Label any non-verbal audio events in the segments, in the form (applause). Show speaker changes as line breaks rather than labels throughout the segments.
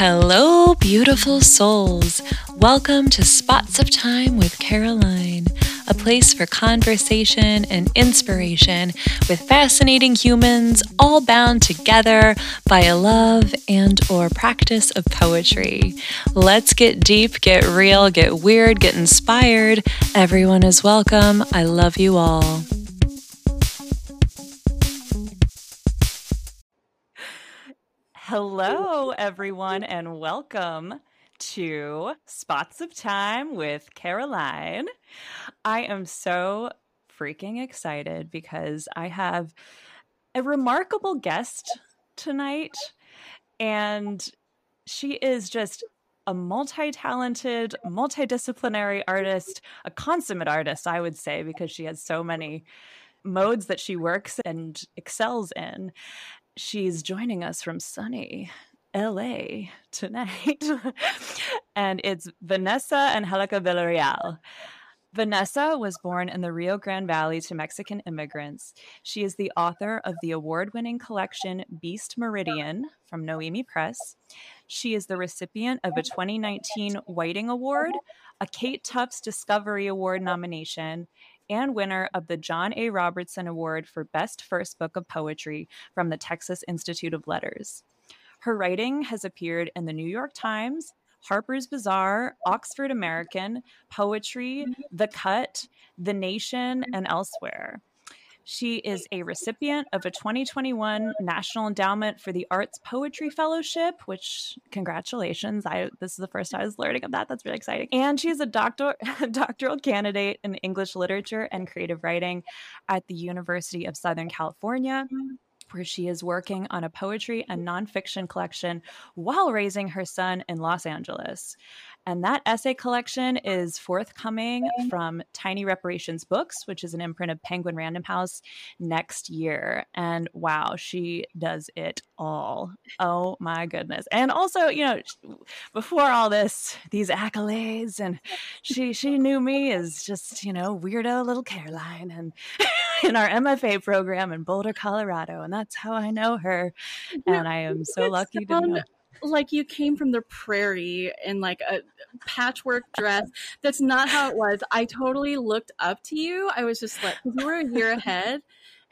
Hello, beautiful souls. Welcome to Spots of Time with Caroline, a place for conversation and inspiration with fascinating humans all bound together by a love and or practice of poetry. Let's get deep, get real, get weird, get inspired. Everyone is welcome. I love you all. Hello, (laughs) everyone, and welcome to Spots of Time with Caroline. I am so freaking excited because I have a remarkable guest tonight, and she is just a multi talented, multidisciplinary artist, a consummate artist, I would say, because she has so many modes that she works and excels in she's joining us from sunny LA tonight. (laughs) and it's Vanessa Angelica Villarreal. Vanessa was born in the Rio Grande Valley to Mexican immigrants. She is the author of the award winning collection Beast Meridian from Noemi Press. She is the recipient of a 2019 Whiting Award, a Kate Tufts Discovery Award nomination, and winner of the John A. Robertson Award for Best First Book of Poetry from the Texas Institute of Letters. Her writing has appeared in the New York Times, Harper's Bazaar, Oxford American, Poetry, mm-hmm. The Cut, The Nation, and elsewhere. She is a recipient of a 2021 National Endowment for the Arts Poetry Fellowship, which congratulations. I this is the first time I was learning of that. That's really exciting. And she's a doctor (laughs) doctoral candidate in English literature and creative writing at the University of Southern California where she is working on a poetry and nonfiction collection while raising her son in Los Angeles. And that essay collection is forthcoming from Tiny Reparations Books, which is an imprint of Penguin Random House next year. And wow, she does it all. Oh my goodness. And also, you know, before all this, these accolades, and she she knew me as just, you know, weirdo little Caroline and (laughs) in our MFA program in Boulder, Colorado. And that's how I know her. And I am so lucky to know
like you came from the prairie in like a patchwork dress. That's not how it was. I totally looked up to you. I was just like, you were a year ahead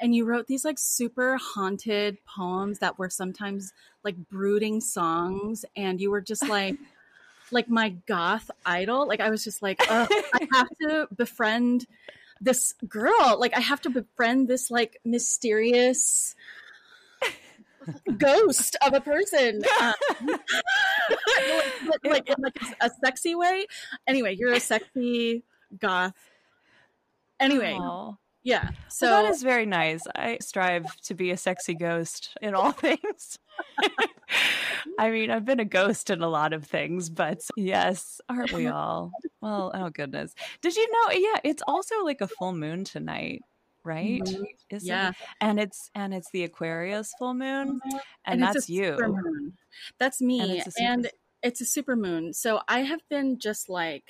and you wrote these like super haunted poems that were sometimes like brooding songs. And you were just like, like my goth idol. Like I was just like, oh, I have to befriend this girl. Like I have to befriend this like mysterious ghost of a person. (laughs) Um, like, like, in like a, a, sexy way. Anyway you're a sexy goth. Anyway Aww. yeah
so well, that is very nice. I strive to be a sexy ghost in all (laughs) things. I mean i've been a ghost in a lot of things but yes aren't we all? Well oh goodness. Did you know yeah it's also like a full moon tonight right? Mm-hmm.
yeah,
it? and it's and it's the Aquarius full moon, mm-hmm. and, and that's you.
That's me, and, it's, and it's a super moon. So I have been just like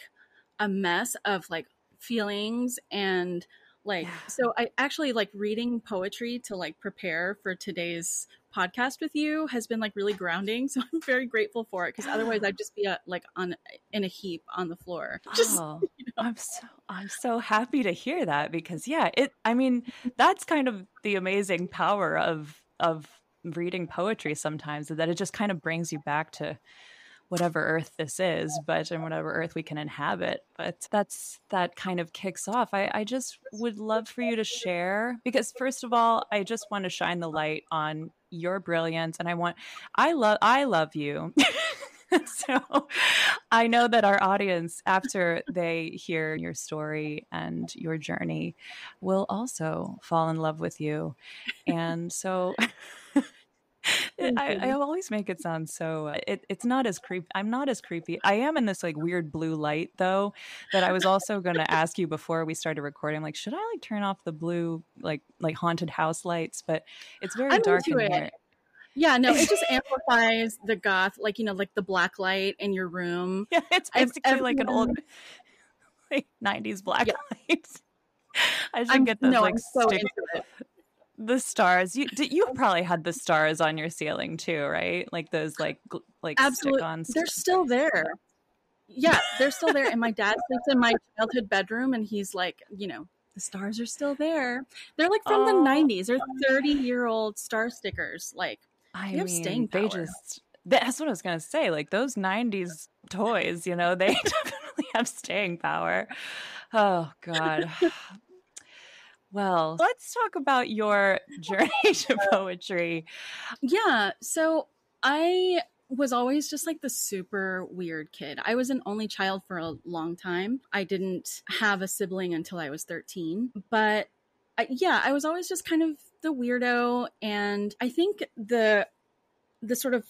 a mess of like feelings and like yeah. so i actually like reading poetry to like prepare for today's podcast with you has been like really grounding (laughs) so i'm very grateful for it because otherwise i'd just be a, like on in a heap on the floor. (laughs) Just
oh, you know. i'm so i'm so happy to hear that because yeah it i mean that's kind of the amazing power of of reading poetry sometimes that it just kind of brings you back to whatever earth this is but in whatever earth we can inhabit. But that's that kind of kicks off. I, I just would love for you to share because first of all i just want to shine the light on your brilliance and i want i love i love you (laughs) so I know that our audience, after they hear your story and your journey, will also fall in love with you. And so (laughs) I, I, always make it sound so uh, it, it's not as creepy i'm not as creepy i am in this like weird blue light though that i was also going (laughs) to ask you before we started recording like should i like turn off the blue like like haunted house lights but it's very I'm dark in it. here
yeah, no, it just (laughs) amplifies the goth, like you know, like the black light in your room.
Yeah, it's basically Everyone... like an old (laughs) like '90s black yeah. light. I should I'm, get those no, like I'm so the stars. You you probably had the stars on your ceiling too, right? Like those like like
absolutely. They're still there. Yeah, they're still there. and my dad sleeps in my childhood bedroom, and he's like, you know, the stars are still there. They're like from oh. the '90s. They're 30 year old star stickers. Like, I mean, staying power.
they just. That's what I was gonna say. Like those '90s toys, you know, they (laughs) definitely have staying power. Oh God. (laughs) (sighs) (laughs) Well, let's talk about your (laughs) oh, journey (laughs) to poetry.
Yeah. So I was always just like the super weird kid. I was an only child for a long time. I didn't have a sibling until I was 13. But I, yeah, I was always just kind of the weirdo. And I think the the sort of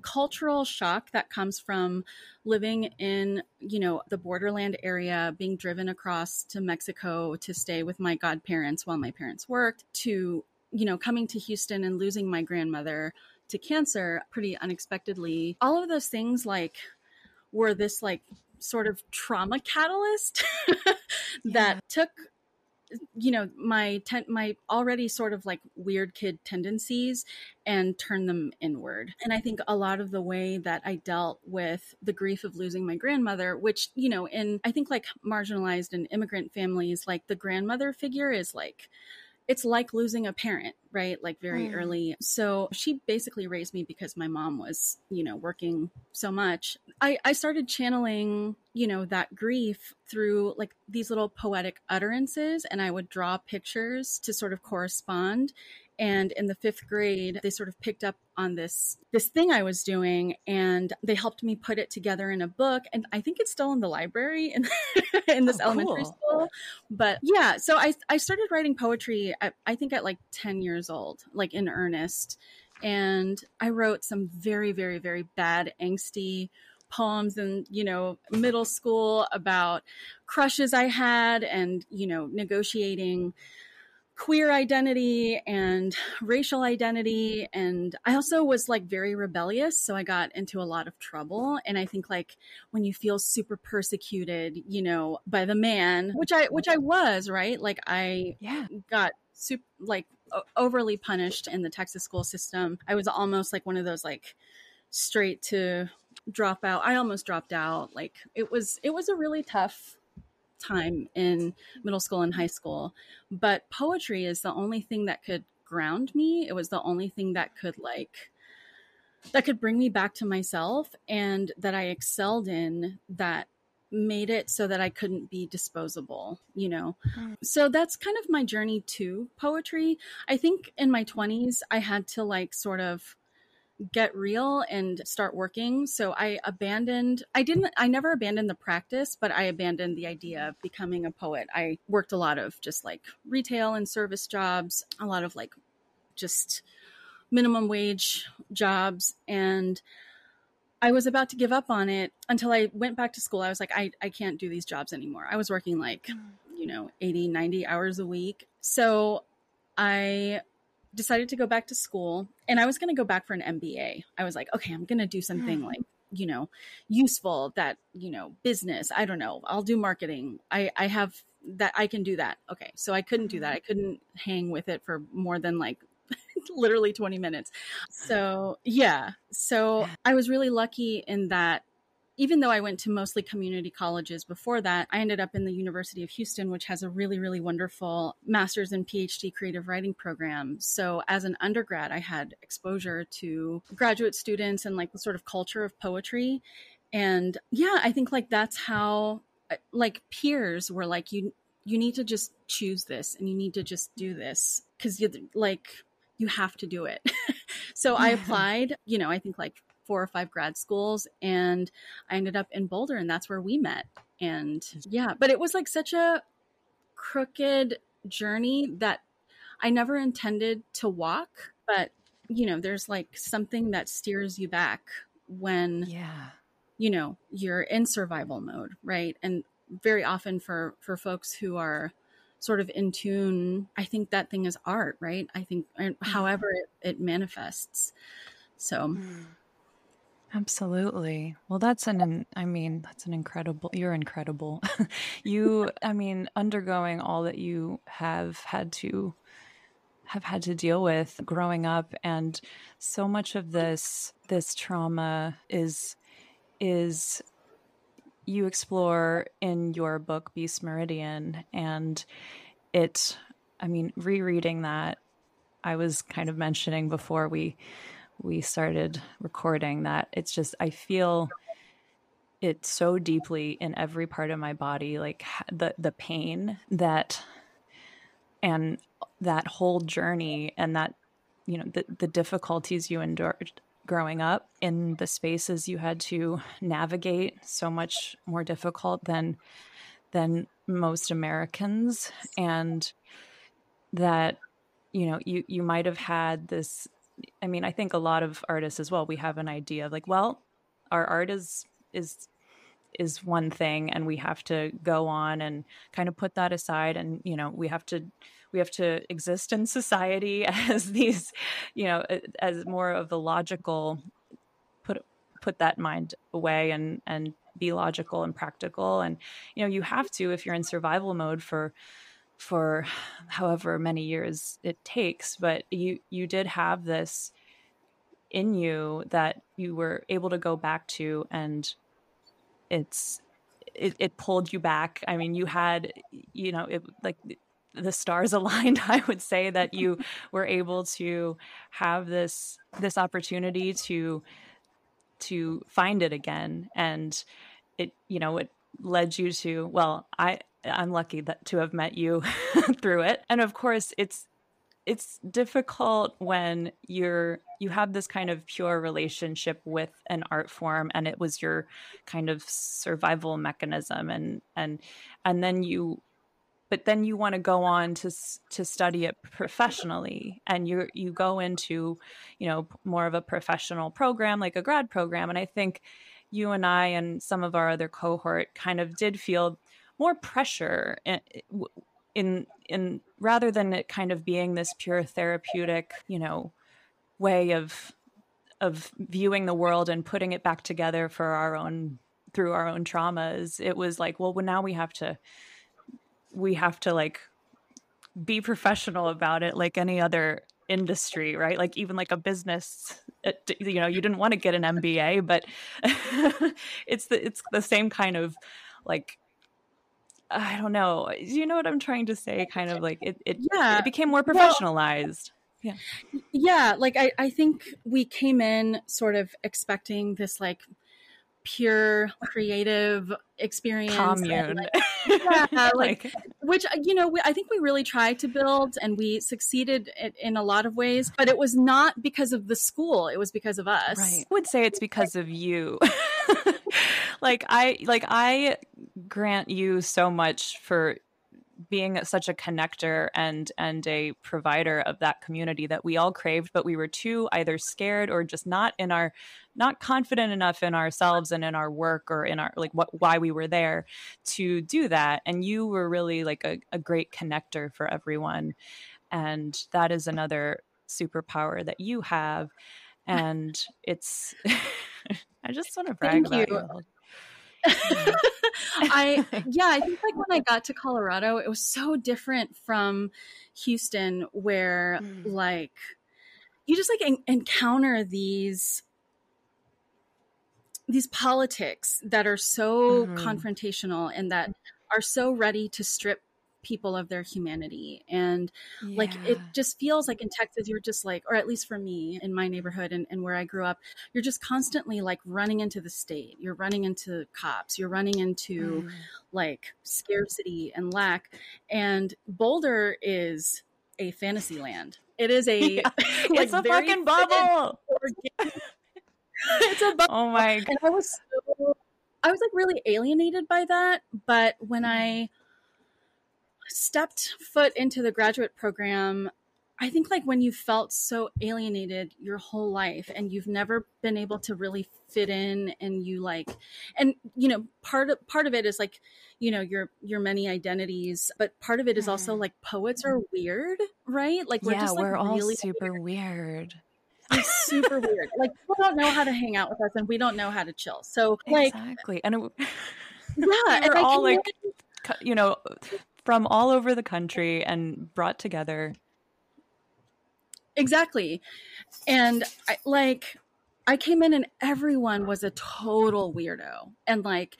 cultural shock that comes from living in you know the borderland area being driven across to mexico to stay with my godparents while my parents worked to you know coming to houston and losing my grandmother to cancer pretty unexpectedly all of those things like were this like sort of trauma catalyst (laughs) that yeah. took you know my ten- my already sort of like weird kid tendencies and turn them inward. And i think a lot of the way that i dealt with the grief of losing my grandmother which you know in i think like marginalized and immigrant families like the grandmother figure is like it's like losing a parent, right? Like very mm. early. So she basically raised me because my mom was, you know, working so much. I, I started channeling, you know, that grief through like these little poetic utterances and I would draw pictures to sort of correspond and in the fifth grade they sort of picked up on this this thing i was doing and they helped me put it together in a book and i think it's still in the library in, (laughs) in this oh, elementary cool. school but yeah so i i started writing poetry at, i think at like 10 years old like in earnest and i wrote some very very very bad angsty poems in you know middle school about crushes i had and you know negotiating queer identity and racial identity and i also was like very rebellious so i got into a lot of trouble and i think like when you feel super persecuted you know by the man which i which i was right? Like i yeah. got super like overly punished in the texas school system. I was almost like one of those like straight to drop out. I almost dropped out. Like it was it was a really tough time in middle school and high school. But poetry is the only thing that could ground me. It was the only thing that could like that could bring me back to myself and that I excelled in that made it so that I couldn't be disposable, you know. Mm. So that's kind of my journey to poetry. I think in my 20s I had to like sort of get real and start working. So I abandoned, I didn't, I never abandoned the practice, but I abandoned the idea of becoming a poet. I worked a lot of just like retail and service jobs, a lot of like just minimum wage jobs. And I was about to give up on it until I went back to school. I was like, I, I can't do these jobs anymore. I was working like, you know, 80, 90 hours a week. So I decided to go back to school and I was going to go back for an MBA. I was like, okay, I'm going to do something mm. like, you know, useful that, you know, business, I don't know, I'll do marketing. I I have that I can do that. Okay. So I couldn't do that. Hmm. I couldn't hang with it for more than like (laughs) literally 20 minutes. So, yeah. So I was really lucky in that even though I went to mostly community colleges before that, I ended up in the University of Houston, which has a really, really wonderful master's and PhD creative writing program. So as an undergrad, I had exposure to graduate students and like the sort of culture of poetry. And yeah, I think like that's how uh, like peers were like, you, you need to just choose this and you need to just do this because you like you have to do it. (laughs) so I applied, you know, I think like four or five grad schools and I ended up in Boulder and that's where we met. And yeah, but it was like such a crooked journey that I never intended to walk, but you know, there's like something that steers you back when yeah. you know, you're in survival mode, right? And very often for for folks who are sort of in tune i think that thing is art right i think however it, it manifests so mm.
Absolutely. Well, that's an, I mean, that's an incredible, you're incredible. (laughs) you, (laughs) I mean, undergoing all that you have had to have had to deal with growing up and so much of this this trauma is is you explore in your book Beast Meridian and it I mean rereading that I was kind of mentioning before we we started recording that it's just I feel it so deeply in every part of my body like the the pain that and that whole journey and that you know the, the difficulties you endured growing up in the spaces you had to navigate so much more difficult than than most Americans. And that you know you you might have had this I mean I think a lot of artists as well we have an idea of like well our art is is is one thing and we have to go on and kind of put that aside and you know we have to we have to exist in society (laughs) as these you know as more of the logical put put that mind away and and be logical and practical. And you know you have to if you're in survival mode for for however many years it takes but you you did have this in you that you were able to go back to and it's it, it pulled you back. I mean you had you know it like the stars (laughs) aligned i would say that you were able to have this this opportunity to to find it again. And it you know it led you to well i i'm lucky that to have met you (laughs) through it. And of course it's it's difficult when you're you have this kind of pure relationship with an art form and it was your kind of survival mechanism and and and then you but then you want to go on to to study it professionally and you you go into you know more of a professional program like a grad program. And i think you and i and some of our other cohort kind of did feel more pressure in, in in rather than it kind of being this pure therapeutic you know way of of viewing the world and putting it back together for our own through our own traumas it was like well now we have to we have to like be professional about it like any other industry right? Like even like a business uh, you know you didn't want to get an mba but (laughs) it's the it's the same kind of like i don't know you know what i'm trying to say kind of like it it, yeah. it became more professionalized.
Well, yeah yeah like I, I think we came in sort of expecting this like pure creative experience
commune.
Like, yeah, (laughs) like, like, eh. which uh, you know we, i think we really tried to build and we succeeded in, in, a lot of ways but it was not because of the school it was because of us.
Right. I would say it's because of you. (laughs) Like i like i grant you so much for being such a connector and and a provider of that community that we all craved but we were too either scared or just not in our not confident enough in ourselves and in our work or in our like what why we were there to do that and you were really like a, a great connector for everyone and that is another superpower that you have (laughs) and it's (laughs) i just want to brag Thank about you.
you. (laughs) I (laughs) yeah, I think like when I got to Colorado, it was so different from Houston, where mm. like you just like en- encounter these these politics that are so mm-hmm. confrontational and that are so ready to strip people of their humanity. And yeah. like it just feels like in texas you're just like or at least for me in my neighborhood and, and, where i grew up you're just constantly like running into the state. You're running into cops. You're running into mm. like scarcity and lack. And boulder is a fantasy land. It is a (laughs) yeah. (laughs)
like, (laughs) it's a fucking bubble.
it's a bubble
oh my god
and i was so i was like really alienated by that. But when i stepped foot into the graduate program, I think like when you felt so alienated your whole life and you've never been able to really fit in and you like and you know part of part of it is like you know your your many identities but part of it is also mm. like poets are weird right? Like
we're yeah, just like we're all really super weird, weird.
super weird. (laughs) Like people don't know how to hang out with us and we don't know how to chill. So like
exactly. And it, yeah (laughs) we are all like you know from all over the country and brought together
exactly. And I, like, I came in and everyone was a total weirdo. And like,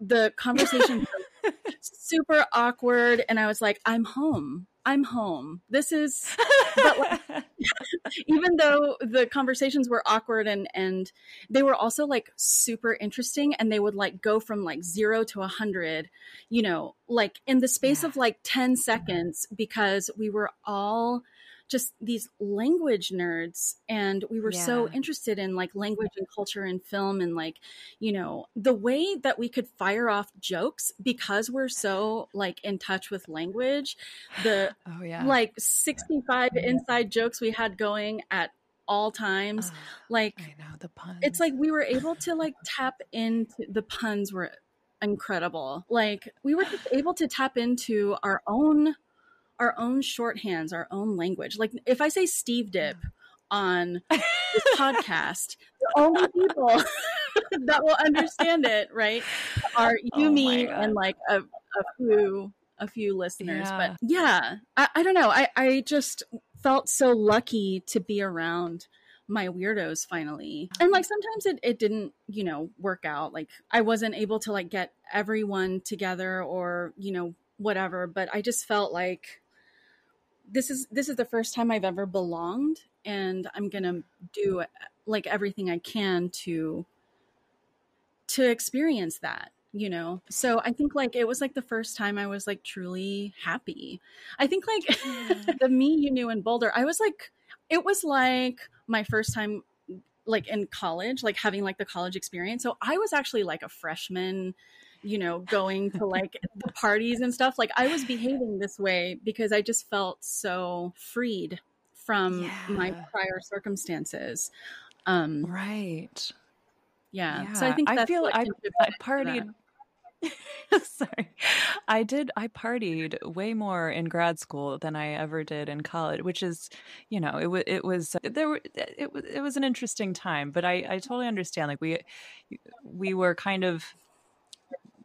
the conversation (laughs) super awkward. And I was like, I'm home. I'm home. This is, (laughs) but like, (laughs) even though the conversations were awkward and and they were also like super interesting, and they would like go from like zero to a hundred, you know, like in the space yeah. of like ten seconds, because we were all just these language nerds and we were yeah. so interested in like language and culture and film and like you know the way that we could fire off jokes because we're so like in touch with language the (sighs) oh yeah like 65 inside jokes we had going at all times oh, like I know the puns. it's like we were able to like tap into the puns were incredible like we were able to tap into our own our own shorthands, our own language. Like if I say Steve Dip on this (laughs) podcast, the only people (laughs) that will understand it, right, are you, oh me, and like a, a few a few listeners. Yeah. But yeah, I, I don't know. I, I just felt so lucky to be around my weirdos finally. And like sometimes it, it didn't, you know, work out. Like I wasn't able to like get everyone together or, you know, whatever. But I just felt like this is this is the first time I've ever belonged and I'm to do like everything I can to to experience that you know? So i think like it was like the first time i was like truly happy. I think like (laughs) the me you knew in boulder i was like it was like my first time like in college like having like the college experience. So i was actually like a freshman you know, going to like the parties and stuff. Like I was behaving this way because I just felt so freed from yeah. my prior circumstances.
Um, right.
Yeah. yeah. So I think I feel like I,
I partied. (laughs) Sorry. I did I partied way more in grad school than I ever did in college, which is, you know, it was it was there were it was it was an interesting time, but I I totally understand like we we were kind of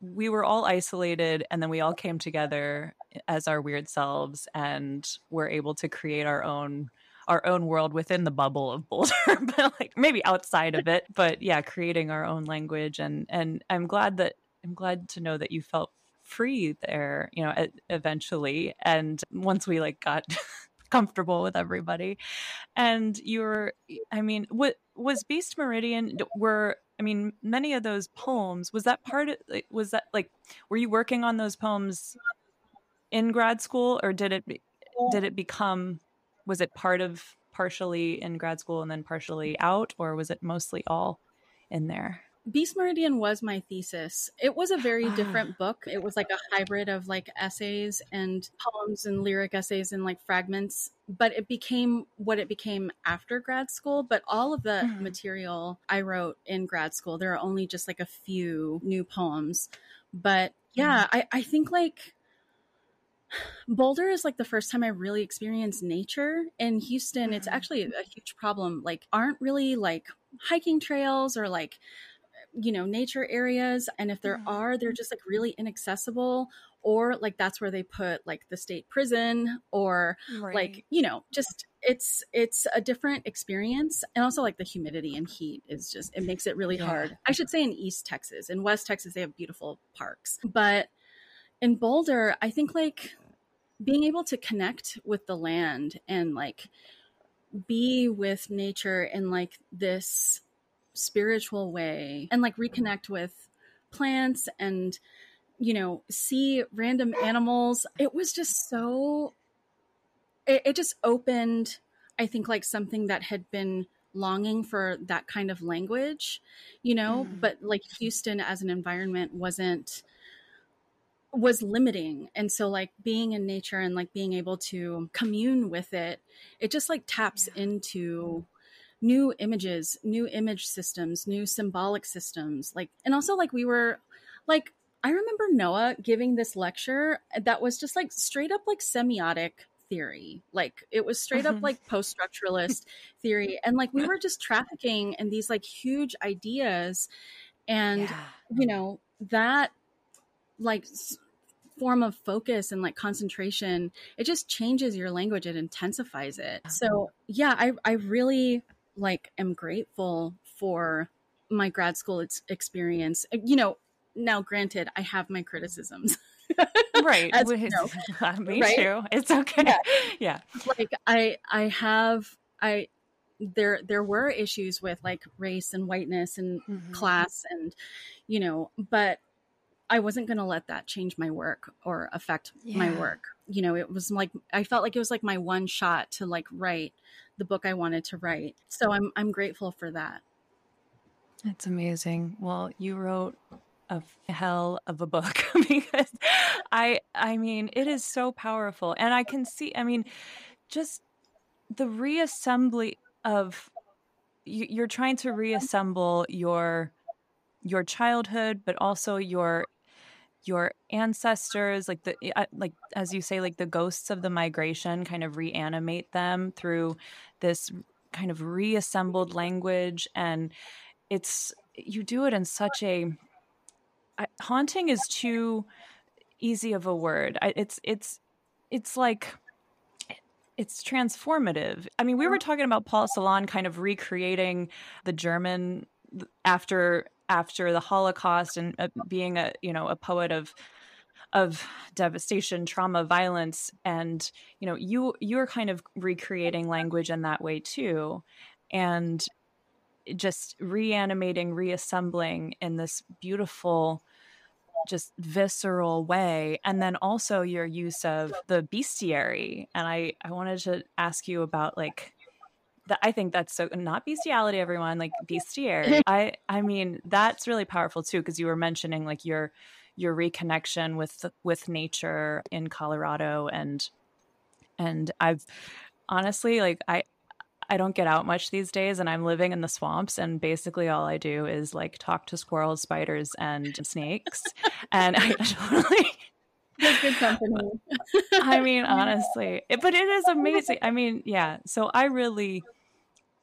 we were all isolated and then we all came together as our weird selves and were able to create our own our own world within the bubble of Boulder, (laughs) but like maybe outside of it. But yeah, creating our own language and and I'm glad that I'm glad to know that you felt free there, you know, eventually. And once we like got (laughs) comfortable with everybody, and you're, I mean, what was Beast Meridian? Were I mean, many of those poems was that part of was that like were you working on those poems in grad school or did it did it become was it part of partially in grad school and then partially out or was it mostly all in there?
Beast Meridian was my thesis. It was a very different book. It was like a hybrid of like essays and poems and lyric essays and like fragments, but it became what it became after grad school. But all of the mm-hmm. material I wrote in grad school, there are only just like a few new poems. But yeah, mm-hmm. I, I think like Boulder is like the first time I really experienced nature. In Houston, mm-hmm. it's actually a huge problem. Like, aren't really like hiking trails or like you know nature areas and if there mm-hmm. are they're just like really inaccessible or like that's where they put like the state prison or right. like you know just it's it's a different experience and also like the humidity and heat is just it makes it really yeah. hard i should say in east texas in west texas they have beautiful parks but in boulder i think like being able to connect with the land and like be with nature in like this spiritual way and like reconnect with plants and you know see random animals it was just so it, it just opened i think like something that had been longing for that kind of language you know mm. but like houston as an environment wasn't was limiting and so like being in nature and like being able to commune with it it just like taps yeah. into new images, new image systems, new symbolic systems. Like, and also like we were like, I remember Noah giving this lecture that was just like straight up like semiotic theory. Like it was straight up mm-hmm. like post structuralist (laughs) theory. And like we were just trafficking in these like huge ideas. And, yeah. you know, that like form of focus and like concentration it just changes your language it intensifies it so yeah i i really like am grateful for my grad school ex- experience. You know now granted i have my criticisms. (laughs)
Right.
As you know, (laughs)
me
right?
too it's okay.
Yeah. (laughs)
yeah.
Like i i have i there there were issues with like race and whiteness and
Mhm.
class and you know but i wasn't going to let that change my work or affect my work you know it was like i felt like it was like my one shot to like write the book i wanted to write. So i'm i'm grateful for that.
It's amazing. Well, you wrote a hell of a book (laughs) because I I mean, it is so powerful. And I can see I mean, just the reassembly of you, you're trying to reassemble your your childhood but also your your ancestors like the uh, like as you say like the ghosts of the migration kind of reanimate them through this kind of reassembled language and it's you do it in such a I, haunting is too easy of a word. I, it's it's it's like it's transformative. I mean we were talking about paul Celan kind of recreating the german after after the holocaust and uh, being a you know a poet of of devastation trauma violence and you know you you're kind of recreating language in that way too and just reanimating reassembling in this beautiful just visceral way and then also your use of the bestiary and i i wanted to ask you about like that i think that's so not bestiality everyone like (laughs) bestiary i i mean that's really powerful too because you were mentioning like your your reconnection with with nature in colorado and and i've honestly like i I don't get out much these days and I'm living in the swamps and basically all I do is like talk to squirrels, spiders and snakes. (laughs) and I (laughs) totally
That's good company.
I mean honestly, it, but it is amazing. I mean, yeah. So I really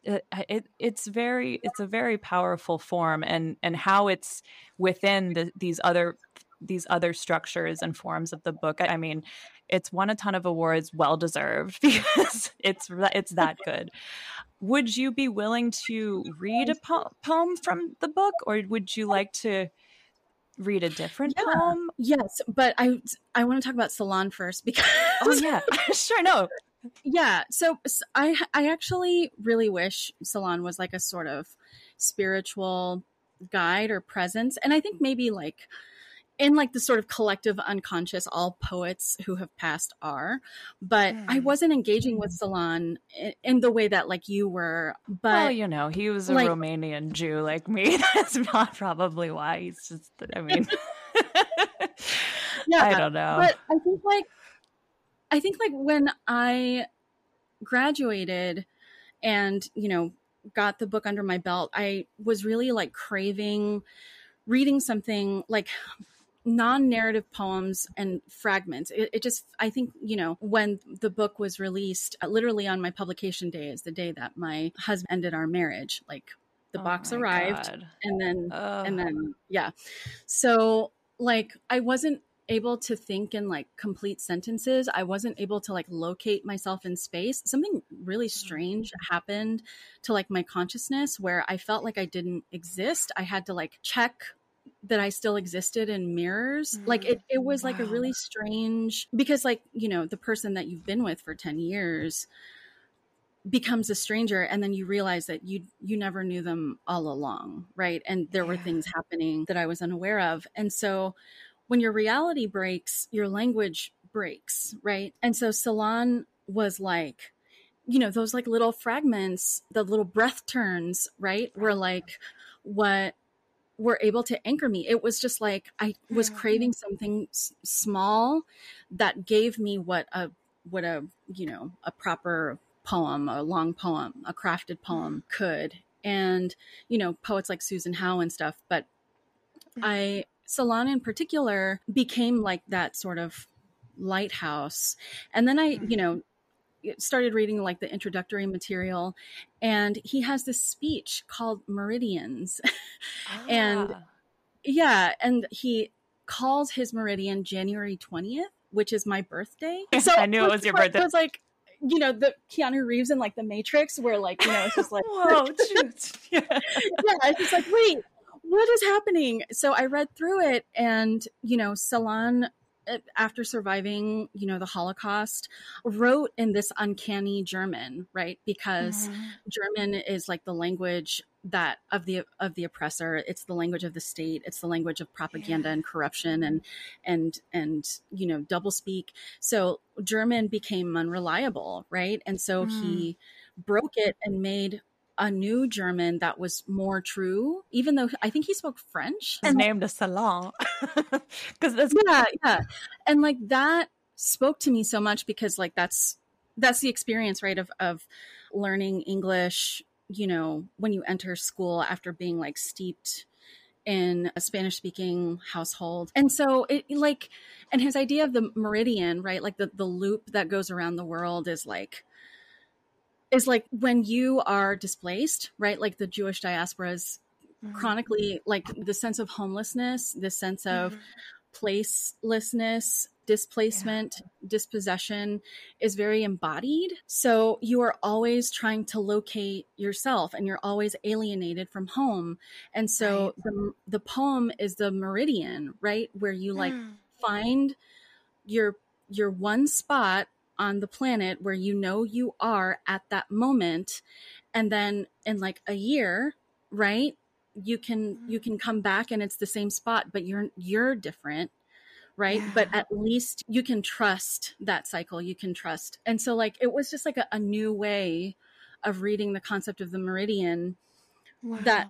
Uh, it, it it's very it's a very powerful form and and how it's within the, these other these other structures and forms of the book. I mean, it's won a ton of awards, well deserved (laughs) because it's it's that good. Would you be willing to read a po- poem from the book, or would you like to read a different
Yeah.
poem?
yes but i i want to talk about Celan first (laughs) because
Oh yeah, (laughs) sure. No,
yeah so I I actually really wish Celan was like a sort of spiritual guide or presence and i think maybe like in like the sort of collective unconscious all poets who have passed are but i
Mm.
wasn't engaging with Celan in, in the way that like you were but
well, you know, he was a
like-
Romanian Jew like me. (laughs) That's not probably why he's just. I mean, (laughs)
yeah (laughs)
I don't know.
but i think like i think like when i graduated and you know got the book under my belt i was really like craving reading something like non-narrative poems and fragments. It, it just i think you know when the book was released uh, literally on my publication day is the day that my husband ended our marriage. Like the
Oh
box arrived
God.
and then and then yeah. So like i wasn't able to think in like complete sentences. I wasn't able to like locate myself in space. Something really strange mm. happened to like my consciousness where i felt like i didn't exist. I had to like check that i still existed in mirrors. Like it, it mm, was like a really strange because like you know the person that you've been with for 10 years becomes a stranger and then you realize that you you never knew them all along right? And there were things happening that i was unaware of. And so when your reality breaks your language breaks right? And so Celan was like you know those like little fragments the little breath turns right were like what were able to anchor me. It was just like i was craving something s- small that gave me what a what a you know a proper poem a long poem a crafted poem could. And you know poets like susan howe and stuff but i Celan in particular became like that sort of lighthouse and then i you know started reading like the introductory material and he has this speech called meridians (laughs) and
Ah.
yeah and he calls his meridian January 20th, which is my birthday. (laughs)
So I knew it was your birthday.
It was like you know the Keanu Reeves in like the Matrix, where like you know it's just like (laughs)
whoa,
yeah. yeah, it's just like wait, what is happening? So I read through it, and you know, Celan uh, after surviving, you know, the Holocaust, wrote in this uncanny German, right? Because mm-hmm. German is like the language that of the of the oppressor. It's the language of the state. It's the language of propaganda yeah. and corruption and and and you know double speak. So German became unreliable, right? And so mm. he broke it and made a new German that was more true, even though I think he spoke French.
His name is Celan. (laughs)
Because that's yeah, yeah. And like that spoke to me so much because like that's that's the experience, right, of of learning English, you know, when you enter school after being like steeped in a Spanish speaking household. And so it like and his idea of the meridian, right? Like the the loop that goes around the world is like is like when you are displaced, right? Like the Jewish diasporas mm-hmm. chronically, like the sense of homelessness, the sense of mm-hmm. placelessness, displacement, yeah. dispossession is very embodied. So you are always trying to locate yourself and you're always alienated from home. And so right. the the poem is the meridian, right? Where you like mm. find your your one spot on the planet where you know you are at that moment and then in like a year right you can you can come back and it's the same spot but you're you're different right yeah. but at least you can trust that cycle you can trust and so like it was just like a, a new way of reading the concept of the meridian wow. that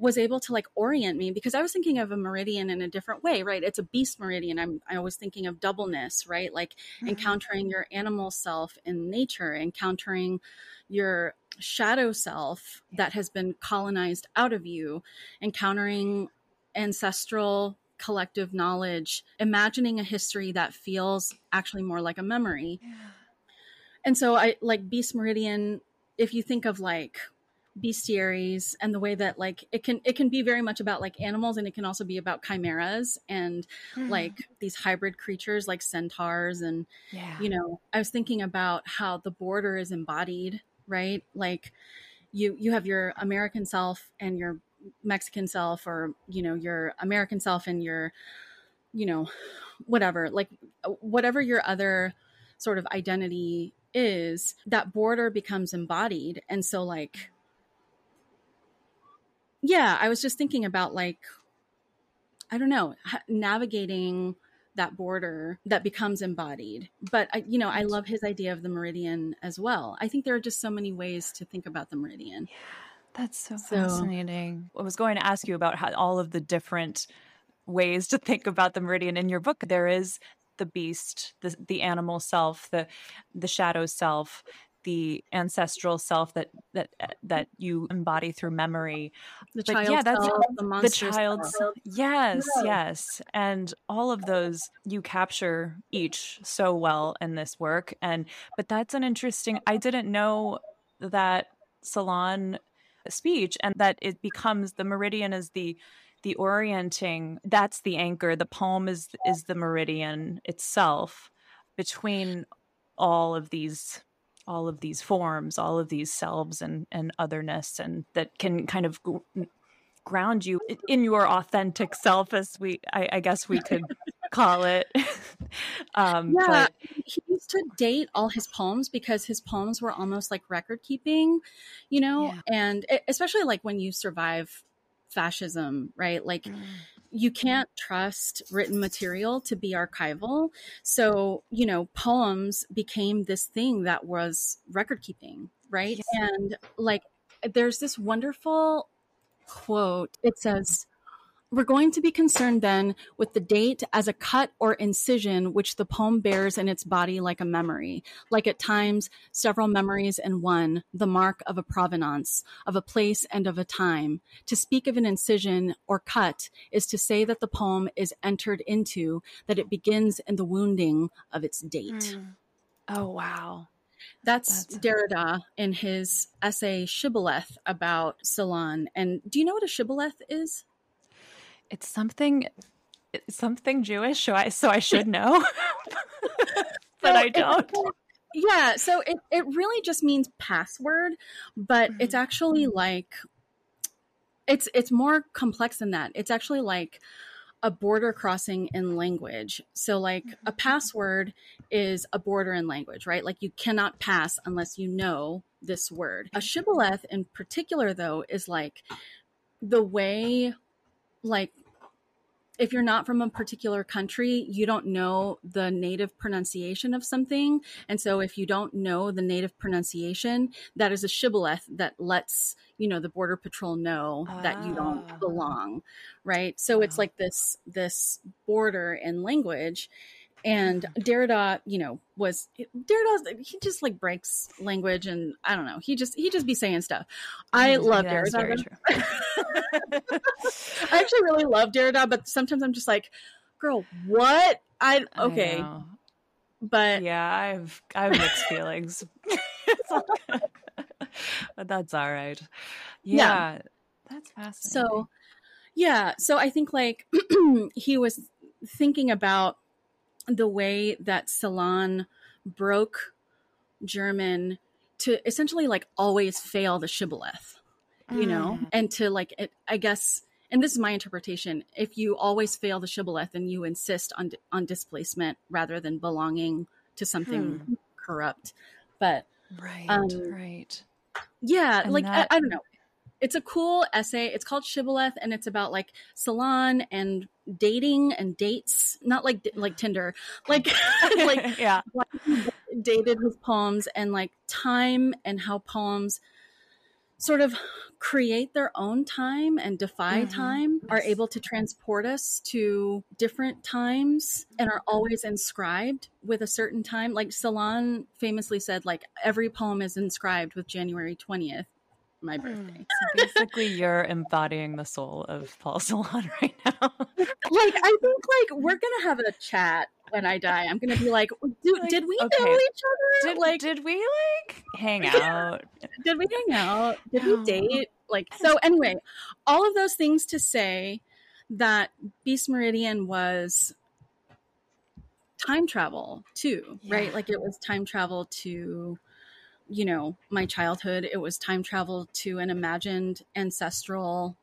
was able to like orient me because I was thinking of a meridian in a different way, right? It's a beast meridian. I'm I was thinking of doubleness, right? Like mm-hmm. encountering your animal self in nature, encountering your shadow self that has been colonized out of you, encountering ancestral collective knowledge, imagining a history that feels actually more like a memory. Yeah. And so I like beast meridian if you think of like bestiaries and the way that like it can it can be very much about like animals and it can also be about chimeras and mm. like these hybrid creatures like centaurs and yeah. you know i was thinking about how the border is embodied right like you you have your american self and your mexican self or you know your american self and your you know whatever like whatever your other sort of identity is that border becomes embodied and so like yeah, I was just thinking about like, I don't know, navigating that border that becomes embodied. But I, you know, I love his idea of the meridian as well. I think there are just so many ways to think about the meridian. Yeah,
that's so, so fascinating. I was going to ask you about how all of the different ways to think about the meridian in your book. There is the beast, the the animal self, the the shadow self, the ancestral self that that uh, that you embody through memory
the but yeah that's self, the,
the child's self. yes yeah. yes and all of those you capture each so well in this work and but that's an interesting i didn't know that Celan speech and that it becomes the meridian is the the orienting that's the anchor the poem is is the meridian itself between all of these all of these forms, all of these selves and, and otherness, and that can kind of ground you in your authentic self, as we, I, I guess we could call it. (laughs)
um, yeah, but... he used to date all his poems because his poems were almost like record keeping, you know, yeah. and especially like when you survive fascism, right? Like. Mm you can't trust written material to be archival. So, you know, poems became this thing that was record keeping, right? Yes. And like, there's this wonderful quote. It says, we're going to be concerned then with the date as a cut or incision which the poem bears in its body like a memory, like at times several memories in one, the mark of a provenance, of a place and of a time. To speak of an incision or cut is to say that the poem is entered into, that it begins in the wounding of its date. Mm.
Oh, wow.
That's, That's Derrida in his essay Shibboleth about Celan. And do you know what a shibboleth is?
It's something something Jewish, so I so I should (laughs) know, (laughs) but I don't.
yeah, so it it really just means password, but mm-hmm. it's actually like it's it's more complex than that. It's actually like a border crossing in language. So, like a mm-hmm. password is a border in language, right? Like you cannot pass unless you know this word. A shibboleth, in particular, though, is like the way, like, if you're not from a particular country, you don't know the native pronunciation of something. And so if you don't know the native pronunciation, that is a shibboleth that lets, you know, the border patrol know that you don't ah. belong, right? So it's like this this border in language and Derrida, you know, was Derrida. He just like breaks language, and I don't know. He just he just be saying stuff. I love yeah, Derrida. (laughs) I actually really love Derrida, but sometimes I'm just like, girl, what? I okay, I but
yeah, I've I have mixed feelings. (laughs) but that's all right. Yeah, yeah. that's fascinating.
So, yeah, so I think like (clears throat) he was thinking about the way that Celan broke German to essentially like always fail the shibboleth, you mm. know, and to like, it, I guess, and this is my interpretation. If you always fail the shibboleth and you insist on on displacement rather than belonging to something hmm. corrupt, but
right, um, right,
yeah, and like that... I, I don't know it's a cool essay. It's called Shibboleth, and it's about like Celan and dating and dates. Not like like Tinder, like (laughs) like (laughs)
yeah,
dated his poems and like time and how poems sort of create their own time and defy mm-hmm. time are able to transport us to different times and are always inscribed with a certain time like Celan famously said like every poem is inscribed with January 20th my hmm. birthday.
So (laughs) basically, you're embodying the soul of Paul (laughs) Celan right now.
like, I think like we're (laughs) gonna have a chat when I die. I'm gonna be like, like did we okay. know each other?
Did, like, did we like hang out?
did we hang out? Did we date? Like, so anyway, all of those things to say that Beast Meridian was time travel too, yeah. right? Like it was time travel to you know, my childhood, it was time travel to an imagined ancestral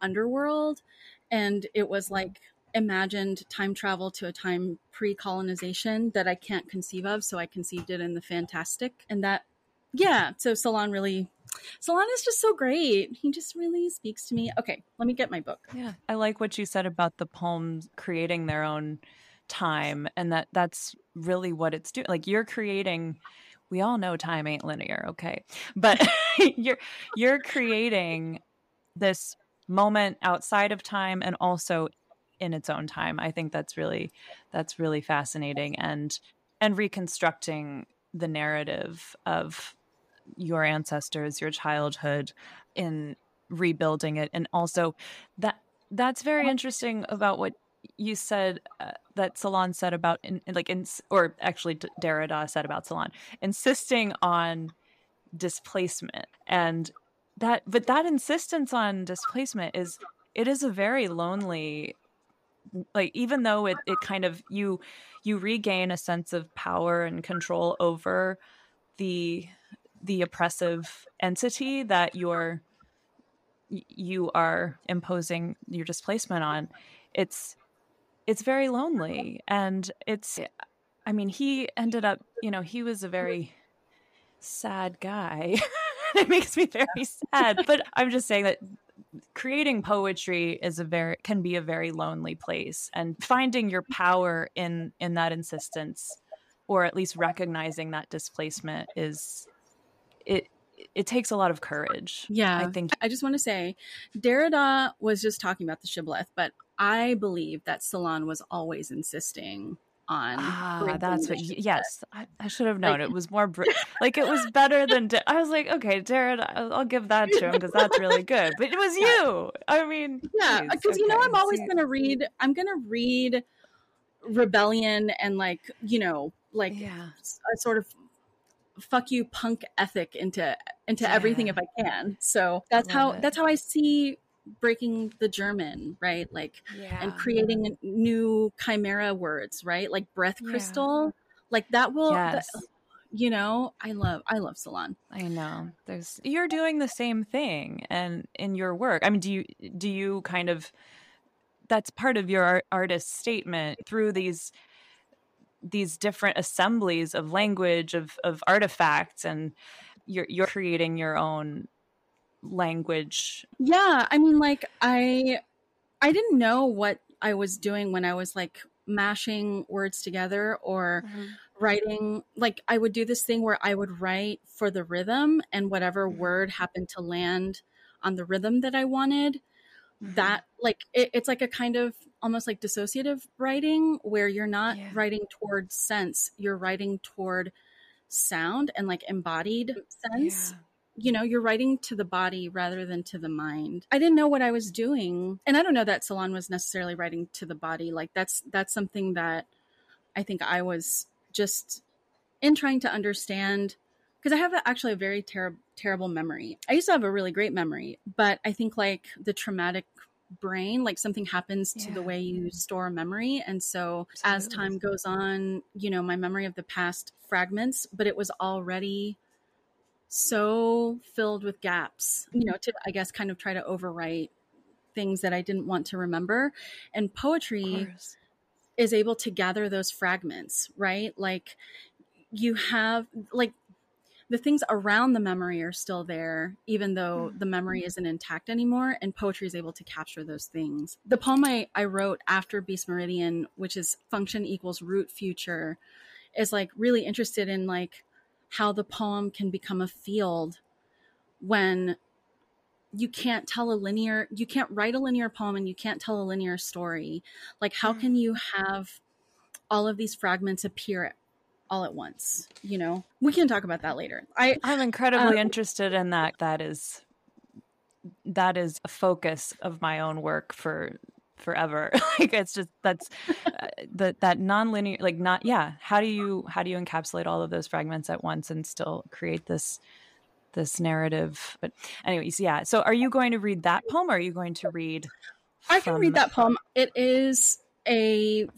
underworld. And it was like imagined time travel to a time pre colonization that I can't conceive of. So I conceived it in the fantastic. And that, yeah. So Celan really, Celan is just so great. He just really speaks to me. Okay, let me get my book.
Yeah. I like what you said about the poems creating their own time and that that's really what it's doing. Like you're creating we all know time ain't linear, okay? But (laughs) you're you're creating this moment outside of time and also in its own time. I think that's really that's really fascinating and and reconstructing the narrative of your ancestors, your childhood in rebuilding it and also that that's very interesting about what you said uh, that Celan said about in, like in, or actually Derrida said about Celan insisting on displacement. And that but that insistence on displacement is it is a very lonely like even though it, it kind of you you regain a sense of power and control over the the oppressive entity that you're you are imposing your displacement on it's it's very lonely and it's eh, i mean he ended up you know he was a very sad guy (laughs) it makes me very sad but i'm just saying that creating poetry is a very can be a very lonely place and finding your power in in that insistence or at least recognizing that displacement is it it takes a lot of courage.
Yeah. I think I just want to say Derrida was just talking about the shibboleth, but I believe that Celan was always insisting on
ah, that's what You, yes I, I, should have known like, it was more br- like it was better than i was like okay jared i'll, I'll give that to him because that's really good but it was you i mean
yeah because okay. you know i'm always gonna read i'm gonna read rebellion and like you know like yeah. a sort of fuck you punk ethic into into yeah. everything if I can. So that's how it. that's how I see breaking the German, right? Like
Yeah.
and creating new chimera words, right? Like breath
Yeah.
crystal. Like that will
Yes.
that- you know, I love I love Celan.
I know. There's you're doing the same thing and in your work. I mean, do you do you kind of that's part of your art, artist statement through these these different assemblies of language of of artifacts and you're you're creating your own language.
Yeah, I mean like I I didn't know what I was doing when I was like mashing words together or writing like I would do this thing where I would write for the rhythm and whatever
Mhm.
word happened to land on the rhythm that I wanted
Mhm.
that like it, it's like a kind of almost like dissociative writing where you're not
Yeah.
writing toward sense you're writing toward sound and like embodied sense
Yeah.
You know you're writing to the body rather than to the mind. I didn't know what i was doing. And i don't know that Celan was necessarily writing to the body. Like that's that's something that i think i was just in trying to understand because i have actually a very ter- terrible memory. I used to have a really great memory but i think like the traumatic brain like something happens to the way you store memory. And so as time goes on you know my memory of the past fragments but it was already so filled with gaps, you know, to, I guess, kind of try to overwrite things that I didn't want to remember. And poetry is able to gather those fragments, right? Like you have, like, the things around the memory are still there, even though mm-hmm. the memory mm-hmm. isn't intact anymore. And poetry is able to capture those things. The poem I, I wrote after Beast Meridian, which is function equals root future, is like really interested in like how the poem can become a field when you can't tell a linear you can't write a linear poem and you can't tell a linear story. Like how can you have all of these fragments appear all at once you know? We can talk about that later. I
I'm incredibly
Um,
interested in that. That is that is a focus of my own work for forever. (laughs) like it's just that's uh, that that nonlinear like not yeah, how do you how do you encapsulate all of those fragments at once and still create this this narrative? But anyways, yeah. So are you going to read that poem or are you going to read
i can read that poem it is a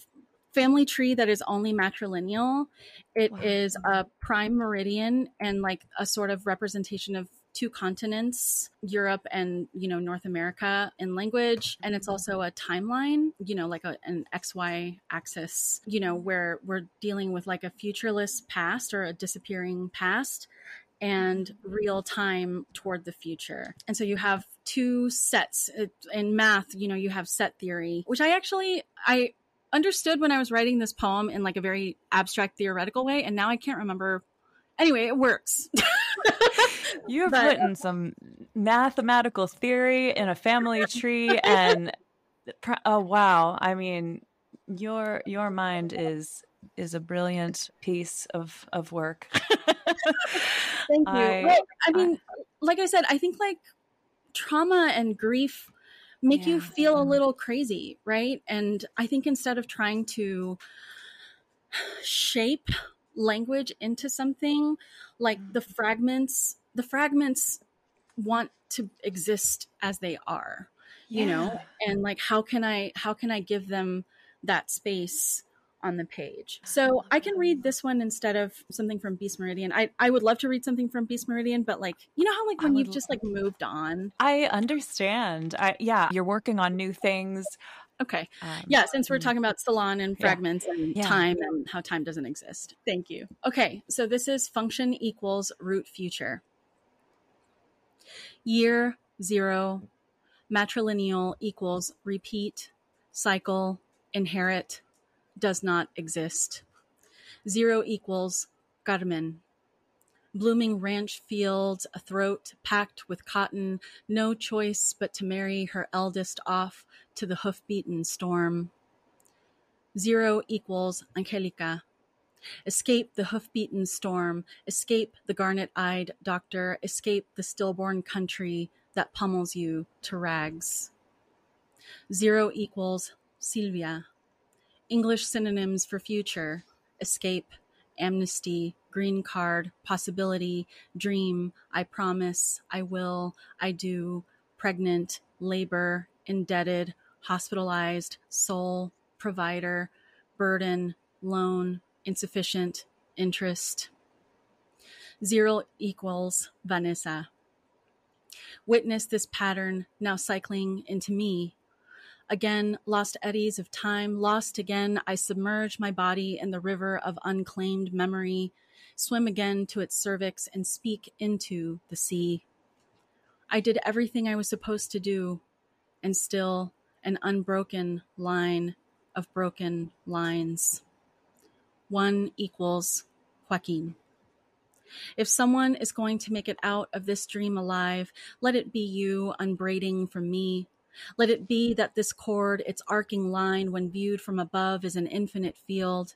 family tree that is only matrilineal It is
Wow.
a prime meridian and like a sort of representation of two continents europe and you know north america in language and it's also a timeline you know like a, an xy axis you know where we're dealing with like a futureless past or a disappearing past and real time toward the future. And so you have two sets in math, you know, you have set theory, which I actually I understood when I was writing this poem in like a very abstract theoretical way and now I can't remember anyway, it works. (laughs)
You have
But-
written uh, some mathematical theory in a family (laughs) tree, and pr- oh wow! I mean, your your mind is is a brilliant piece of of work. (laughs)
Thank you.
I-
well, I mean, like I said, I think like trauma and grief make you
Yeah.
feel a mm-hmm. little crazy, right? And I think instead of trying to shape language into something, like mm. the fragments, the fragments want to exist as they are, you know? And like how can I how can I give them that space on the page. So I can read this one instead of something from Beast Meridian. I, I would love to read something from Beast Meridian, but like you know how like when you've just like moved on.
I understand. I yeah, you're working on new things.
Okay.
Um,
Yeah, since we're
mm.
talking about Celan and
Yeah.
fragments and
Yeah.
time and how time doesn't exist. Thank you. Okay, so this is function equals root future. Year zero, matrilineal equals repeat, cycle, inherit, does not exist. Zero equals Carmen. Blooming ranch fields, a throat packed with cotton, no choice but to marry her eldest off to the hoof-beaten storm. Zero equals Angelica. Escape the hoof-beaten storm. Escape the garnet-eyed doctor. Escape the stillborn country that pummels you to rags. Zero equals Sylvia. English synonyms for future. Escape, amnesty, green card, possibility, dream, I promise, I will, I do, pregnant, labor, indebted, hospitalized, soul, provider, burden, loan, insufficient, interest. Zero equals Vanessa. Witness this pattern now cycling into me. Again, lost eddies of time, lost again, I submerge my body in the river of unclaimed memory, swim again to its cervix, and speak into the sea. I did everything I was supposed to do, and still an unbroken line of broken lines. One equals Joaquin. If someone is going to make it out of this dream alive, let it be you unbraiding from me. Let it be that this cord, its arcing line, when viewed from above, is an infinite field.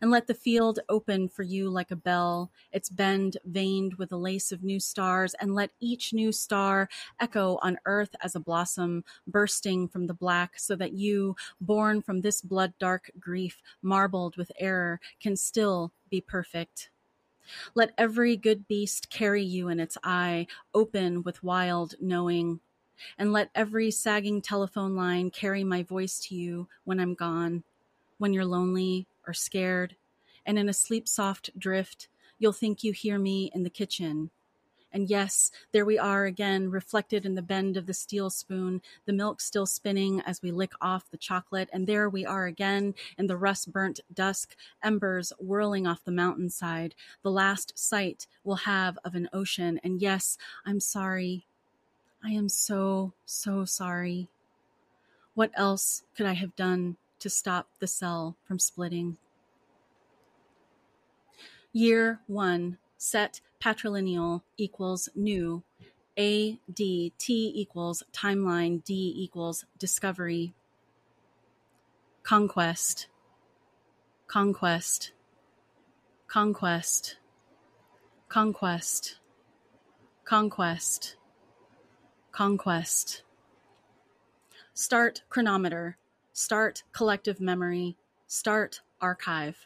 And let the field open for you like a bell, its bend veined with a lace of new stars, and let each new star echo on earth as a blossom bursting from the black, so that you, born from this blood dark grief, marbled with error, can still be perfect. Let every good beast carry you in its eye, open with wild knowing. And let every sagging telephone line carry my voice to you when I'm gone, when you're lonely or scared. And in a sleep soft drift, you'll think you hear me in the kitchen, and yes, there we are again, reflected in the bend of the steel spoon, the milk still spinning as we lick off the chocolate. And there we are again in the rust burnt dusk, embers whirling off the mountainside, the last sight we'll have of an ocean. And yes, I'm sorry. I am so, so sorry. What else could I have done to stop the cell from splitting? Year one, set patrilineal equals new, A D T equals timeline, D equals discovery. Conquest, conquest, conquest, conquest, conquest, conquest. Start chronometer, start collective memory, start archive.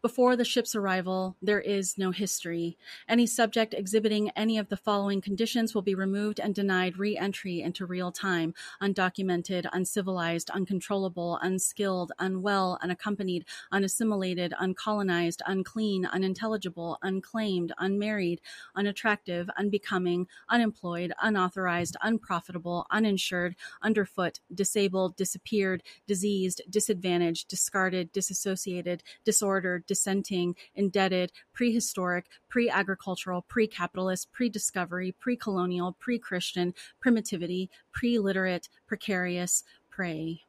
Before the ship's arrival, there is no history. Any subject exhibiting any of the following conditions will be removed and denied re entry into real time undocumented, uncivilized, uncontrollable, unskilled, unwell, unaccompanied, unassimilated, uncolonized, unclean, unintelligible, unclaimed, unmarried, unattractive, unbecoming, unemployed, unauthorized, unprofitable, uninsured, underfoot, disabled, disappeared, diseased, disadvantaged, discarded, disassociated, disordered dissenting, indebted, prehistoric, pre agricultural, pre capitalist, pre discovery, pre colonial, pre Christian, primitivity, pre literate, precarious, prey.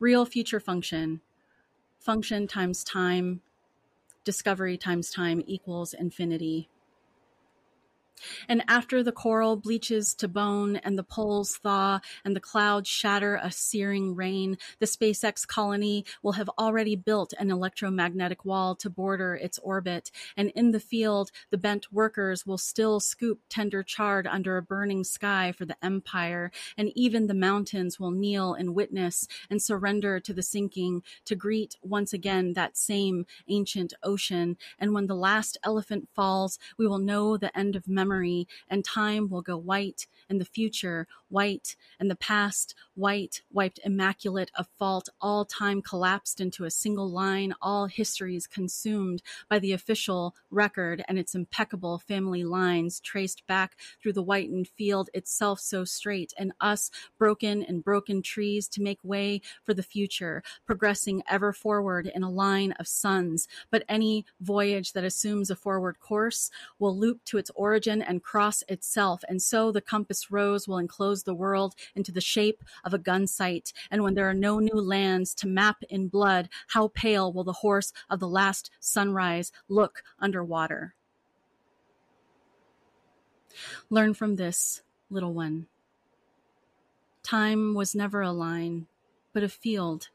Real future function. Function times time, discovery times time equals infinity. And after the coral bleaches to bone and the poles thaw and the clouds shatter a searing rain, the SpaceX colony will have already built an electromagnetic wall to border its orbit. And in the field, the bent workers will still scoop tender chard under a burning sky for the empire. And even the mountains will kneel in witness and surrender to the sinking to greet once again that same ancient ocean. And when the last elephant falls, we will know the end of memory memory, and time will go white, and the future white, and the past white, wiped immaculate of fault, all time collapsed into a single line, all histories consumed by the official record and its impeccable family lines traced back through the whitened field itself so straight, and us broken and broken trees to make way for the future, progressing ever forward in a line of suns. But any voyage that assumes a forward course will loop to its origin and cross itself. And so the compass rose will enclose the world into the shape of a gun sight. And when there are no new lands to map in blood, how pale will the horse of the last sunrise look underwater? Learn from this, little one. Time was never a line, but a field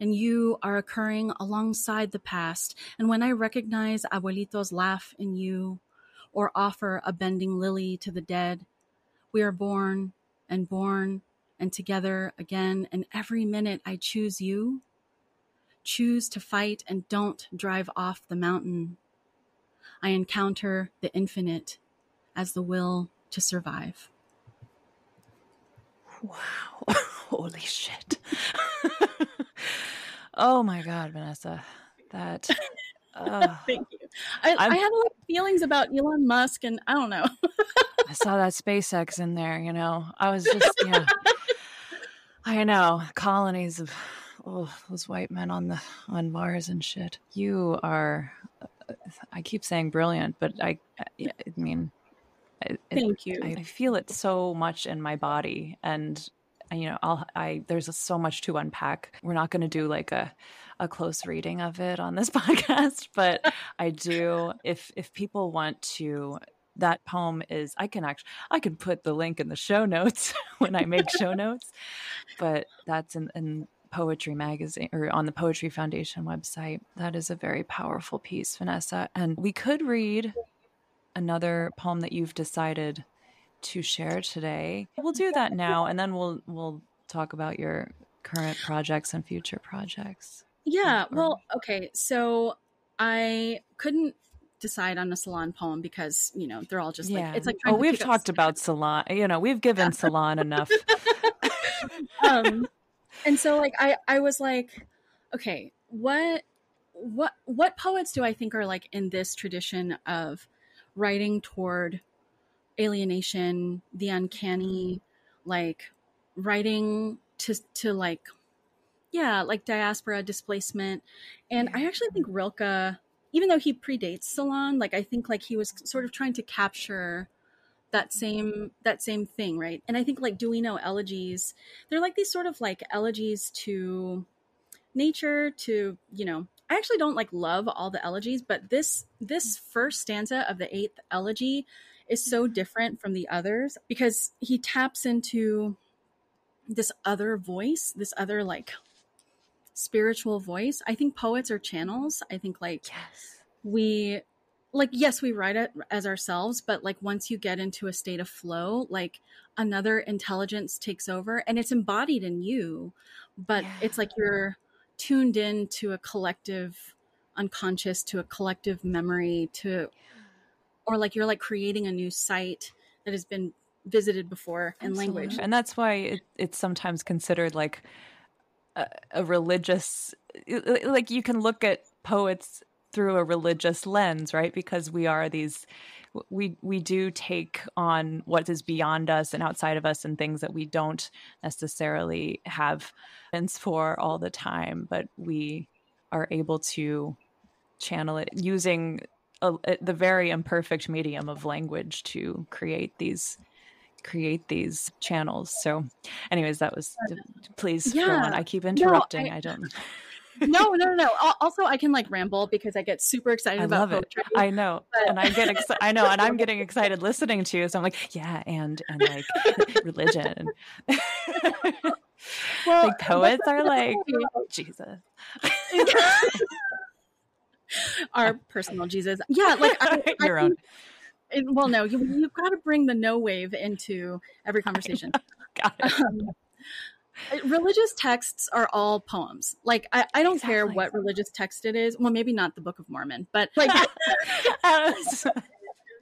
and you are occurring alongside the past. And when I recognize Abuelito's laugh in you, or offer a bending lily to the dead. We are born and born and together again, and every minute I choose you. Choose to fight and don't drive off the mountain. I encounter the infinite as the will to survive.
Wow. (laughs) Holy shit. (laughs) oh my God, Vanessa. That. (laughs)
Uh, Thank you. I, I had a lot of feelings about Elon Musk, and I don't know.
I saw that SpaceX in there, you know. I was (laughs) just, yeah. I know. Colonies of oh, those white men on the on Mars and shit. You are I keep saying brilliant, but I I mean
Thank you.
I feel it so much in my body, and you know, I'll I there's so much to unpack. We're not going to do like a a close reading of it on this (laughs) podcast, but I do. If if people want to that poem is i can actually i can put the link in the show notes (laughs) when i make show (laughs) notes but that's in, in poetry magazine or on the poetry foundation website that is a very powerful piece vanessa and we could read another poem that you've decided to share today. We'll do that now and then we'll we'll talk about your current projects and future projects.
Yeah, well, okay. So I couldn't decide on a Celan poem because, you know, they're all just yeah. like it's like
Oh, we've talked about Celan. You know, we've given Celan enough. (laughs)
um and so like I I was like, okay, what what what poets do I think are like in this tradition of writing toward alienation, the uncanny, like writing to to like yeah, like diaspora displacement. And I actually think Rilke, even though he predates Celan, like I think like he was sort of trying to capture that same that same thing, right? And I think like Duino elegies, they're like these sort of like elegies to nature, to, you know, I actually don't like love all the elegies, but this this first stanza of the eighth elegy is so mm-hmm. different from the others because he taps into this other voice, this other like spiritual voice. I think poets are channels. I think like
yes.
we like yes, we write it as ourselves, but like once you get into a state of flow, like another intelligence takes over and it's embodied in you, but yeah. it's like you're tuned in to a collective unconscious to a collective memory to or like you're like creating a new site that has been visited before in Absolutely. language
and that's why it, it's sometimes considered like a, a religious like you can look at poets through a religious lens right because we are these we we do take on what is beyond us and outside of us and things that we don't necessarily have sense for all the time but we are able to channel it using a, the very imperfect medium of language to create these create these channels so anyways that was please yeah. go on i keep interrupting no, I, I don't (laughs)
no, no, no, no. Also, I can like ramble because I get super excited I about poetry.
It. I know, but... and I get excited. I know, and I'm getting (laughs) excited listening to you. So I'm like, yeah, and and like (laughs) religion. well, like poets are like Jesus. (laughs)
Our (laughs) personal Jesus. Yeah, like I, (laughs) your I, own. well, no, you, you've got to bring the no wave into every conversation. Got it. Um, religious texts are all poems. Like I, I don't exactly. care what religious text it is. Well, maybe not the Book of Mormon, but like
Joseph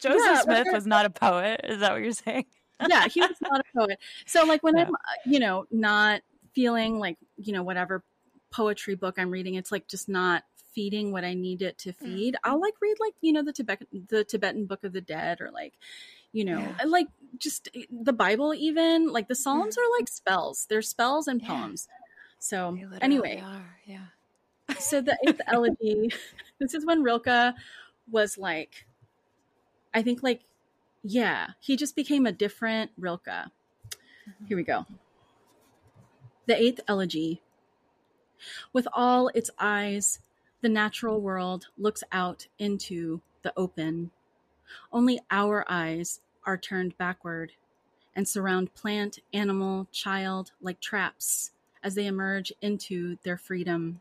yeah, Smith was not a poet. Is that what you're saying?
yeah, he was not a poet. So like when no. I'm, you know, not feeling like you know whatever poetry book I'm reading, it's like just not feeding what I need it to feed. Mm-hmm. I'll like read like you know the Tibet the Tibetan Book of the Dead or like you know yeah. like just eh, the bible even like the psalms yeah. are like spells they're spells and poems so anyway
are. yeah
so the eighth elegy (laughs) (laughs) this is when rilke was like i think like yeah he just became a different rilke mm-hmm. here we go the eighth elegy with all its eyes the natural world looks out into the open only our eyes are turned backward and surround plant, animal, child like traps as they emerge into their freedom.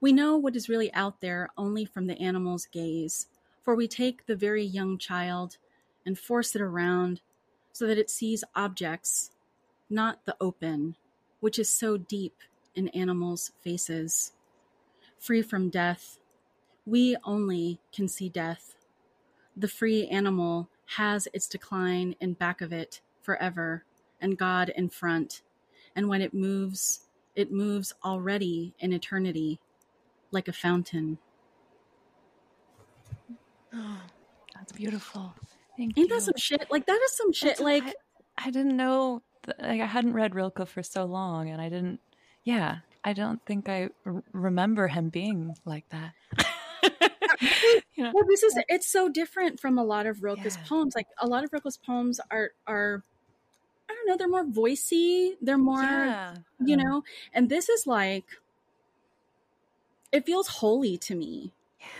We know what is really out there only from the animal's gaze, for we take the very young child and force it around so that it sees objects, not the open, which is so deep in animals' faces. Free from death, we only can see death the free animal has its decline in back of it forever and God in front. And when it moves, it moves already in eternity like a fountain.
Oh, (gasps) that's beautiful. Thank you.
Ain't
you.
that some shit? Like that is some shit.
That's-
like
I, I didn't know. Like I hadn't read Rilke for so long, and I didn't. Yeah, I don't think I r- remember him being like that. (laughs) you know?
well, this is it's so different from a lot of Rilke's
Yeah.
poems. Like a lot of Rilke's poems are are I don't know, they're more voicey, they're more
yeah,
you know, and this is like it feels holy to me.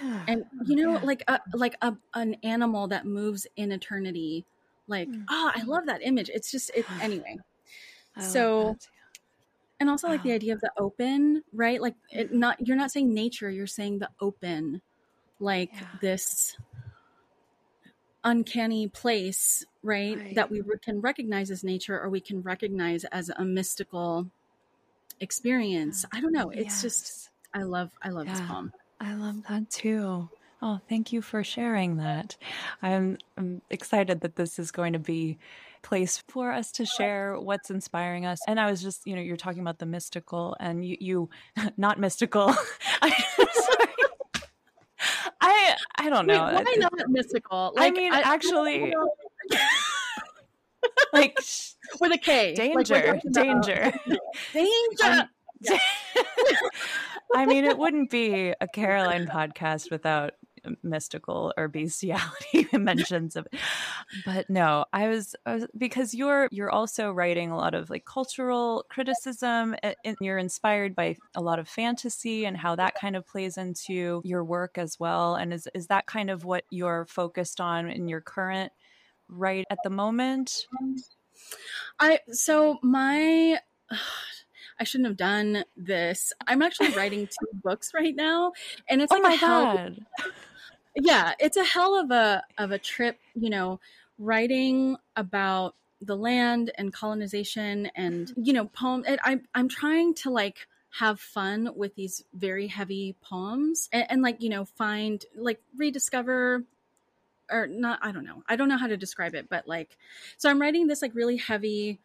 yeah,
And you know,
yeah.
like a like a an animal that moves in eternity. Like,
Mm.
oh, I love that image. It's just it (sighs) anyway.
I love
so-
that too.
And also like the idea of the open right? Like it not you're not saying nature you're saying the open like
Yeah.
this uncanny place right,
Right.
that we re- can recognize as nature or we can recognize as a mystical experience. I don't know. It's just i love i love this poem.
I love that too. Oh, thank you for sharing that. I'm, I'm excited that this is going to be a place for us to share what's inspiring us. And I was just, you know, you're talking about the mystical and you, you (laughs) not mystical. (laughs) I. I, I don't
Wait,
know.
why not mystical
I mean,
I, actually-. (laughs)
Like
with a k
danger,
about-
danger.
danger
Um, I mean, it wouldn't be a Caroline podcast without mystical or bestiality (laughs) mentions of it. But no, I was, I was because you're you're also writing a lot of like cultural criticism and you're inspired by a lot of fantasy and how that kind of plays into your work as well. And is is that kind of what you're focused on in your current right at the moment?
I so my (sighs) I shouldn't have done this. I'm actually writing two books right now, and it's
Oh
like
my god.
Yeah, it's a hell of a of a trip. You know, writing about the land and colonization, and you know, poem. And I'm I'm trying to like have fun with these very heavy poems, and, and like you know, find like rediscover or not i don't know i don't know how to describe it but like so i'm writing this like really heavy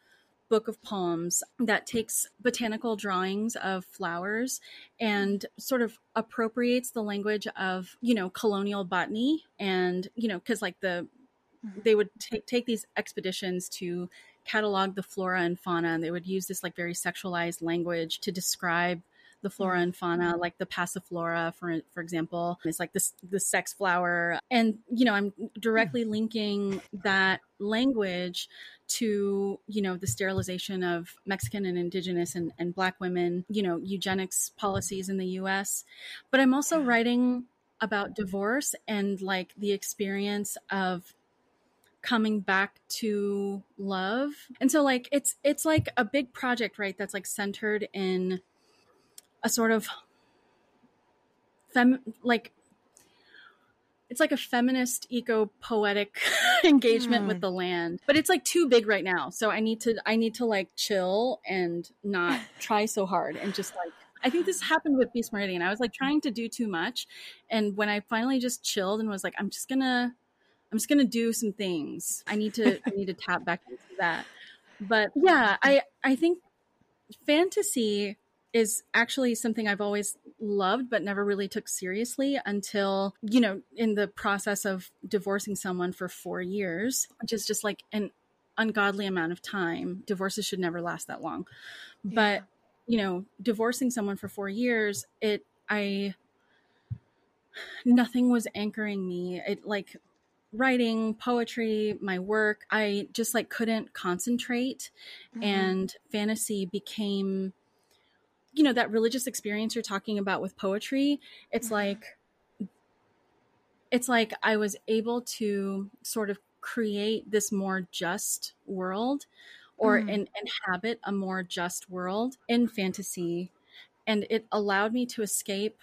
book of poems that takes botanical drawings of flowers and sort of appropriates the language of you know colonial botany and you know because like the they would take take these expeditions to catalog the flora and fauna and they would use this like very sexualized language to describe the flora mm-hmm. and fauna mm-hmm. like the passiflora for for example It's like this the sex flower. And you know i'm directly mm-hmm. linking that language to you know the sterilization of mexican and indigenous and, and black women you know eugenics policies in the us but i'm also writing about divorce and like the experience of coming back to love. And so like it's it's like a big project right that's like centered in a sort of fem like it's like a feminist eco poetic (laughs) engagement
Hmm.
with the land. But it's like too big right now. So i need to i need to like chill and not (laughs) try so hard and just like i think this happened with beast meridian. I was like trying to do too much. And when i finally just chilled and was like i'm just gonna i'm just gonna do some things. I need to i need to (laughs) tap back into that. But yeah i i think fantasy is actually something I've always loved but never really took seriously until, you know, in the process of divorcing someone for 4 years, which is just like an ungodly amount of time. Divorces should never last that long. But, you know, divorcing someone for 4 years, it I nothing was anchoring me. It like writing, poetry, my work, I just like couldn't concentrate
Mhm.
and fantasy became you know that religious experience you're talking about with poetry it's
Mhm.
like it's like i was able to sort of create this more just world or
Mm.
in, inhabit a more just world in fantasy and it allowed me to escape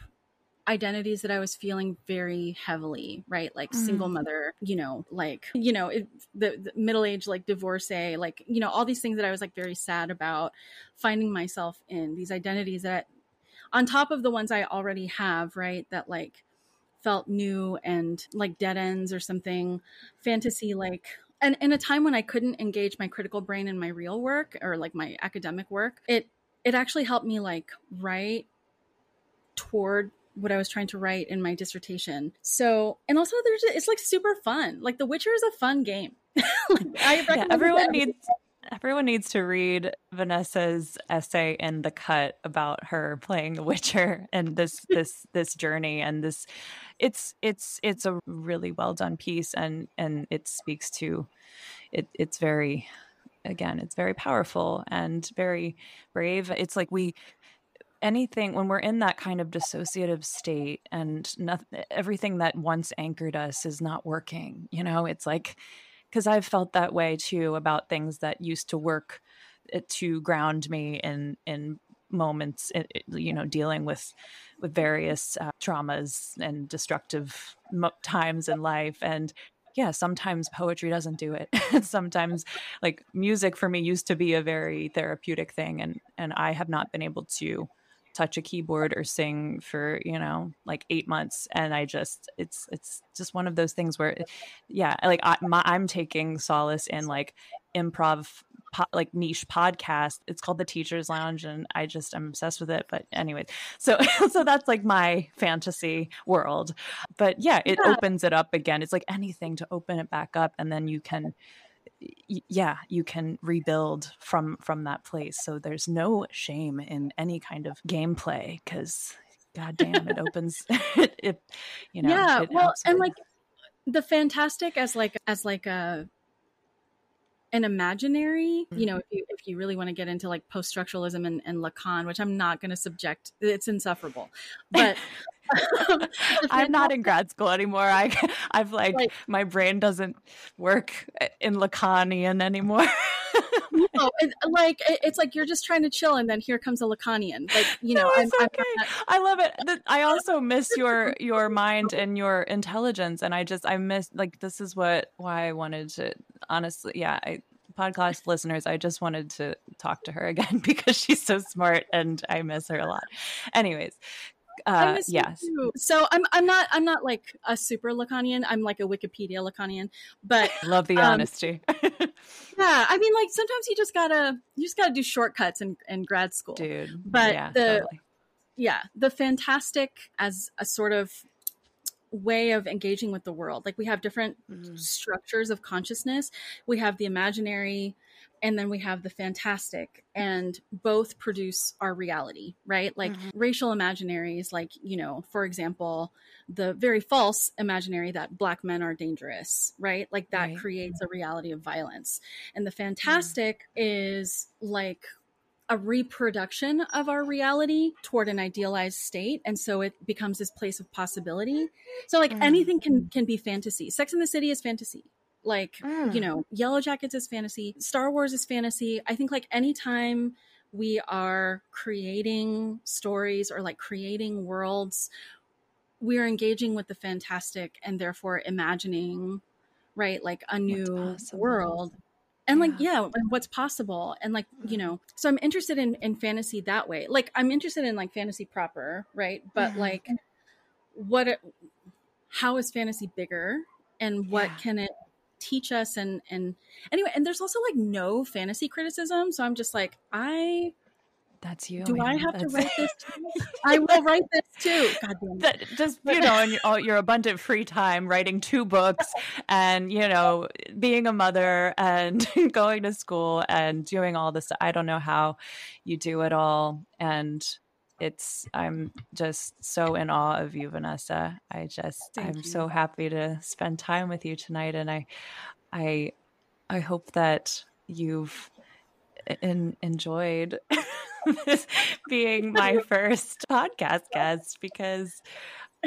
identities that I was feeling very heavily, right? Like single
Mm.
mother, you know, like, you know, it, the, the middle age, like divorcee, like, you know, all these things that I was like very sad about finding myself in these identities that on top of the ones I already have, right? That like felt new and like dead ends or something. Fantasy like and in a time when I couldn't engage my critical brain in my real work or like my academic work, it it actually helped me like write toward what I was trying to write in my dissertation. So, and also there's it's like super fun. Like The Witcher is a fun game. (laughs) like,
yeah, everyone needs everyone needs to read Vanessa's essay in the cut about her playing The Witcher and this this this journey and this it's it's it's a really well done piece and and it speaks to it it's very again it's very powerful and very brave it's like we anything when we're in that kind of dissociative state and nothing everything that once anchored us is not working you know it's like because i've felt that way too about things that used to work eh, to ground me in in moments eh, eh, you know dealing with with various uh, traumas and destructive mo- times in life. And yeah sometimes poetry doesn't do it. (laughs) Sometimes like music for me used to be a very therapeutic thing and and i have not been able to touch a keyboard or sing for you know like eight months and i just it's it's just one of those things where yeah like I, am taking solace in like improv po- like niche podcast. It's called the teachers lounge and i just i'm obsessed with it but anyways so (laughs) so that's like my fantasy world. But yeah it yeah. opens it up again. It's like anything to open it back up and then you can yeah you can rebuild from from that place so there's no shame in any kind of gameplay because god damn it (laughs) opens (laughs) it, it, you know
yeah well and like the fantastic as like as like a an imaginary mm-hmm. you know if you, if you really want to get into like post-structuralism and, and lacan which i'm not going to subject it's insufferable but (laughs) (laughs)
I'm not in grad school anymore. I I've like, like my brain doesn't work in Lacanian anymore.
no, (laughs) it, uh, like it's like you're just trying to chill, and then here comes a Lacanian. Like you know, no,
I'm, okay. I'm I love it. I (laughs) also miss your your mind and your intelligence, and I just I miss like this is what why I wanted to honestly, yeah. I, podcast listeners, I just wanted to talk to her again because she's so smart and I miss her a lot. Anyways, uh, yes.
So I'm I'm not I'm not like a super Lacanian. I'm like a Wikipedia Lacanian, but
love the um, honesty. (laughs)
yeah, I mean, like sometimes you just gotta you just gotta do shortcuts in, in grad school,
dude.
But yeah, the totally. yeah the fantastic as a sort of way of engaging with the world. Like we have different mm-hmm. structures of consciousness. We have the imaginary, and then we have the fantastic and both produce our reality right like mm-hmm. racial imaginaries like you know for example the very false imaginary that black men are dangerous right like that right. creates a reality of violence and the fantastic mm-hmm. is like a reproduction of our reality toward an idealized state and so it becomes this place of possibility so like mm-hmm. anything can can be fantasy sex in the city is fantasy like, mm. you know, Yellow Jackets is fantasy, Star Wars is fantasy. I think like anytime we are creating stories or like creating worlds, we are engaging with the fantastic and therefore imagining, right, like a new world and like yeah what's possible and like you know so i'm interested in in fantasy that way like i'm interested in like fantasy proper right but mm-hmm. like what how is fantasy bigger and what yeah. can it teach us and and anyway and there's also like no fantasy criticism so i'm just like i
that's you.
Do I have That's... to write this? (laughs) Too? I will write this too. God damn
that, just you know, in your, your abundant free time, writing two books, and you know, being a mother and (laughs) going to school and doing all this. I don't know how you do it all, and it's i'm just so in awe of you vanessa i just Thank i'm you. so happy to spend time with you tonight and i i i hope that you've in, enjoyed (laughs) being my (laughs) first podcast guest because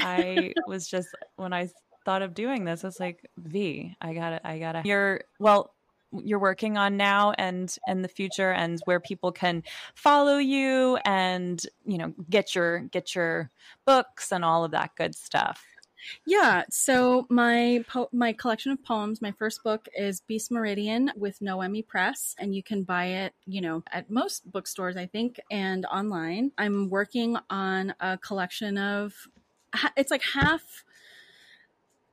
i was just when i thought of doing this it's like v i gotta i gotta you're well you're working on now and and the future and where people can follow you and you know get your get your books and all of that good stuff
yeah, so my po- my collection of poems, my first book is Beast Meridian with Noemi Press, and you can buy it, you know, at most bookstores, I think, and online. I'm working on a collection of, it's like half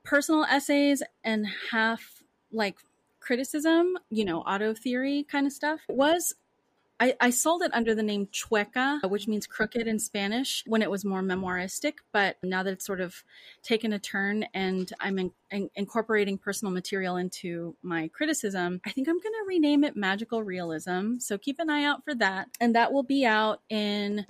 personal essays and half like criticism, you know, auto theory kind of stuff, was I, I, sold it under the name Chueca, which means crooked in Spanish, when it was more memoiristic. But now that it's sort of taken a turn and I'm in, in, incorporating personal material into my criticism, I think I'm going to rename it Magical Realism. So keep an eye out for that. And that will be out in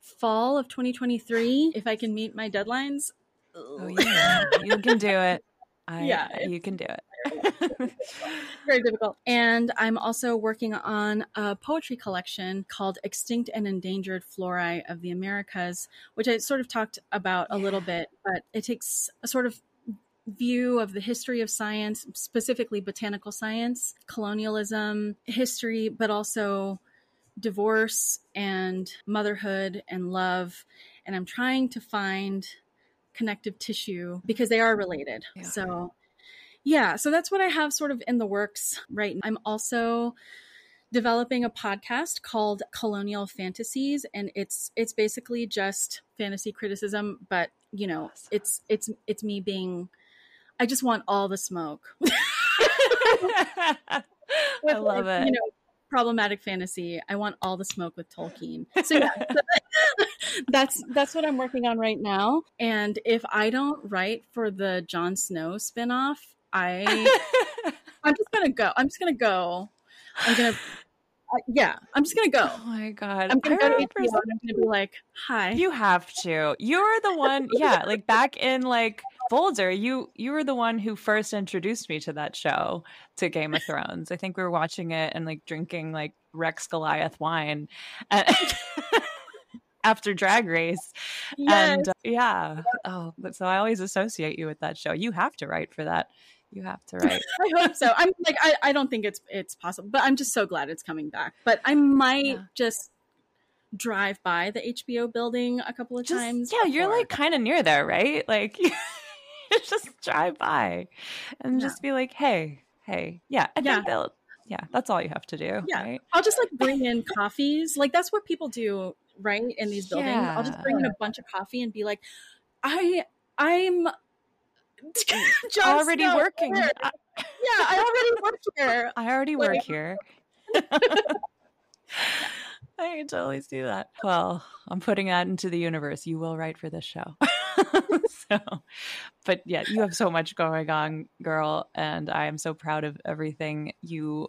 fall of 2023 if I can meet my deadlines.
Oh, yeah. you can do it. I, (laughs) yeah, you can do it. (laughs)
very difficult. And I'm also working on a poetry collection called Extinct and Endangered Flora of the Americas, which I sort of talked about a little bit, but it takes a sort of view of the history of science, specifically botanical science, colonialism, history, but also divorce and motherhood and love. And I'm trying to find connective tissue because they are related. Yeah. So yeah, so that's what I have sort of in the works right now. I'm also developing a podcast called Colonial Fantasies and it's it's basically just fantasy criticism, but you know, it's it's it's me being I just want all the smoke. (laughs)
I love it. You know,
problematic fantasy. I want all the smoke with Tolkien. (laughs) So yeah, (laughs) that's that's what I'm working on right now. And if I don't write for the Jon Snow spinoff, I (laughs) I'm just gonna go. I'm just gonna go. I'm gonna uh, yeah, I'm just gonna go.
Oh my god!
I'm gonna go to HBO and I'm gonna be like, "Hi."
You have to. You're the one. Yeah, like back in like Boulder, you you were the one who first introduced me to that show, to Game of Thrones. I think we were watching it and like drinking like Rex Goliath wine. And (laughs) after Drag Race. Yes. And uh, yeah, oh, so I always associate you with that show. You have to write for that you have to (laughs) write.
I hope so. I'm like I, I don't think it's it's possible, but I'm just so glad it's coming back. But I might yeah. just drive by the HBO building a couple of
just,
times.
Yeah, before. you're like kind of near there, right? (laughs) Like (laughs) just drive by and yeah. just be like, "Hey, hey." Yeah, I yeah. think yeah, that's all you have to do. Yeah. Right?
I'll just like bring in coffees. Like that's what people do, right? In these buildings. Yeah. I'll just bring in a bunch of coffee and be like, I I'm (laughs)
already Snow, working.
I, yeah, I already work here. (laughs)
I already work here. (laughs) I can totally see that. Well, I'm putting that into the universe. You will write for this show. so, but yeah, you have so much going on, girl, and I am so proud of everything you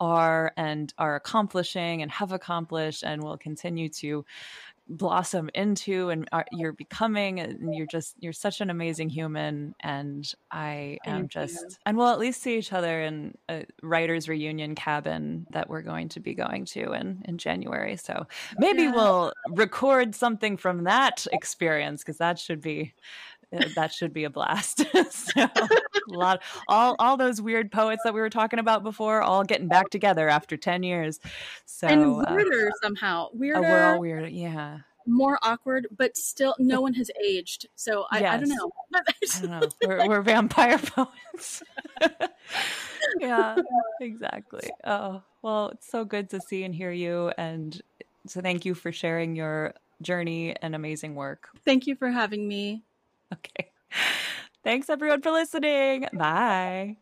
are and are accomplishing and have accomplished and will continue to blossom into and are, you're becoming and you're just you're such an amazing human and i am Thank just you. and we'll at least see each other in a writers reunion cabin that we're going to be going to in in january so maybe yeah. we'll record something from that experience because that should be that should be a blast. (laughs) So a lot all all those weird poets that we were talking about before all getting back together after 10 years. So
and uh, weirder uh, somehow weirder oh,
we're all weird yeah.
more awkward but still no one has aged. So i, yes. I don't know. (laughs)
I don't know. We're, we're vampire (laughs) poets. Yeah exactly. Oh well it's so good to see and hear you and so thank you for sharing your journey and amazing work.
Thank you for having me (laughs)
okay Thanks everyone for listening. Bye.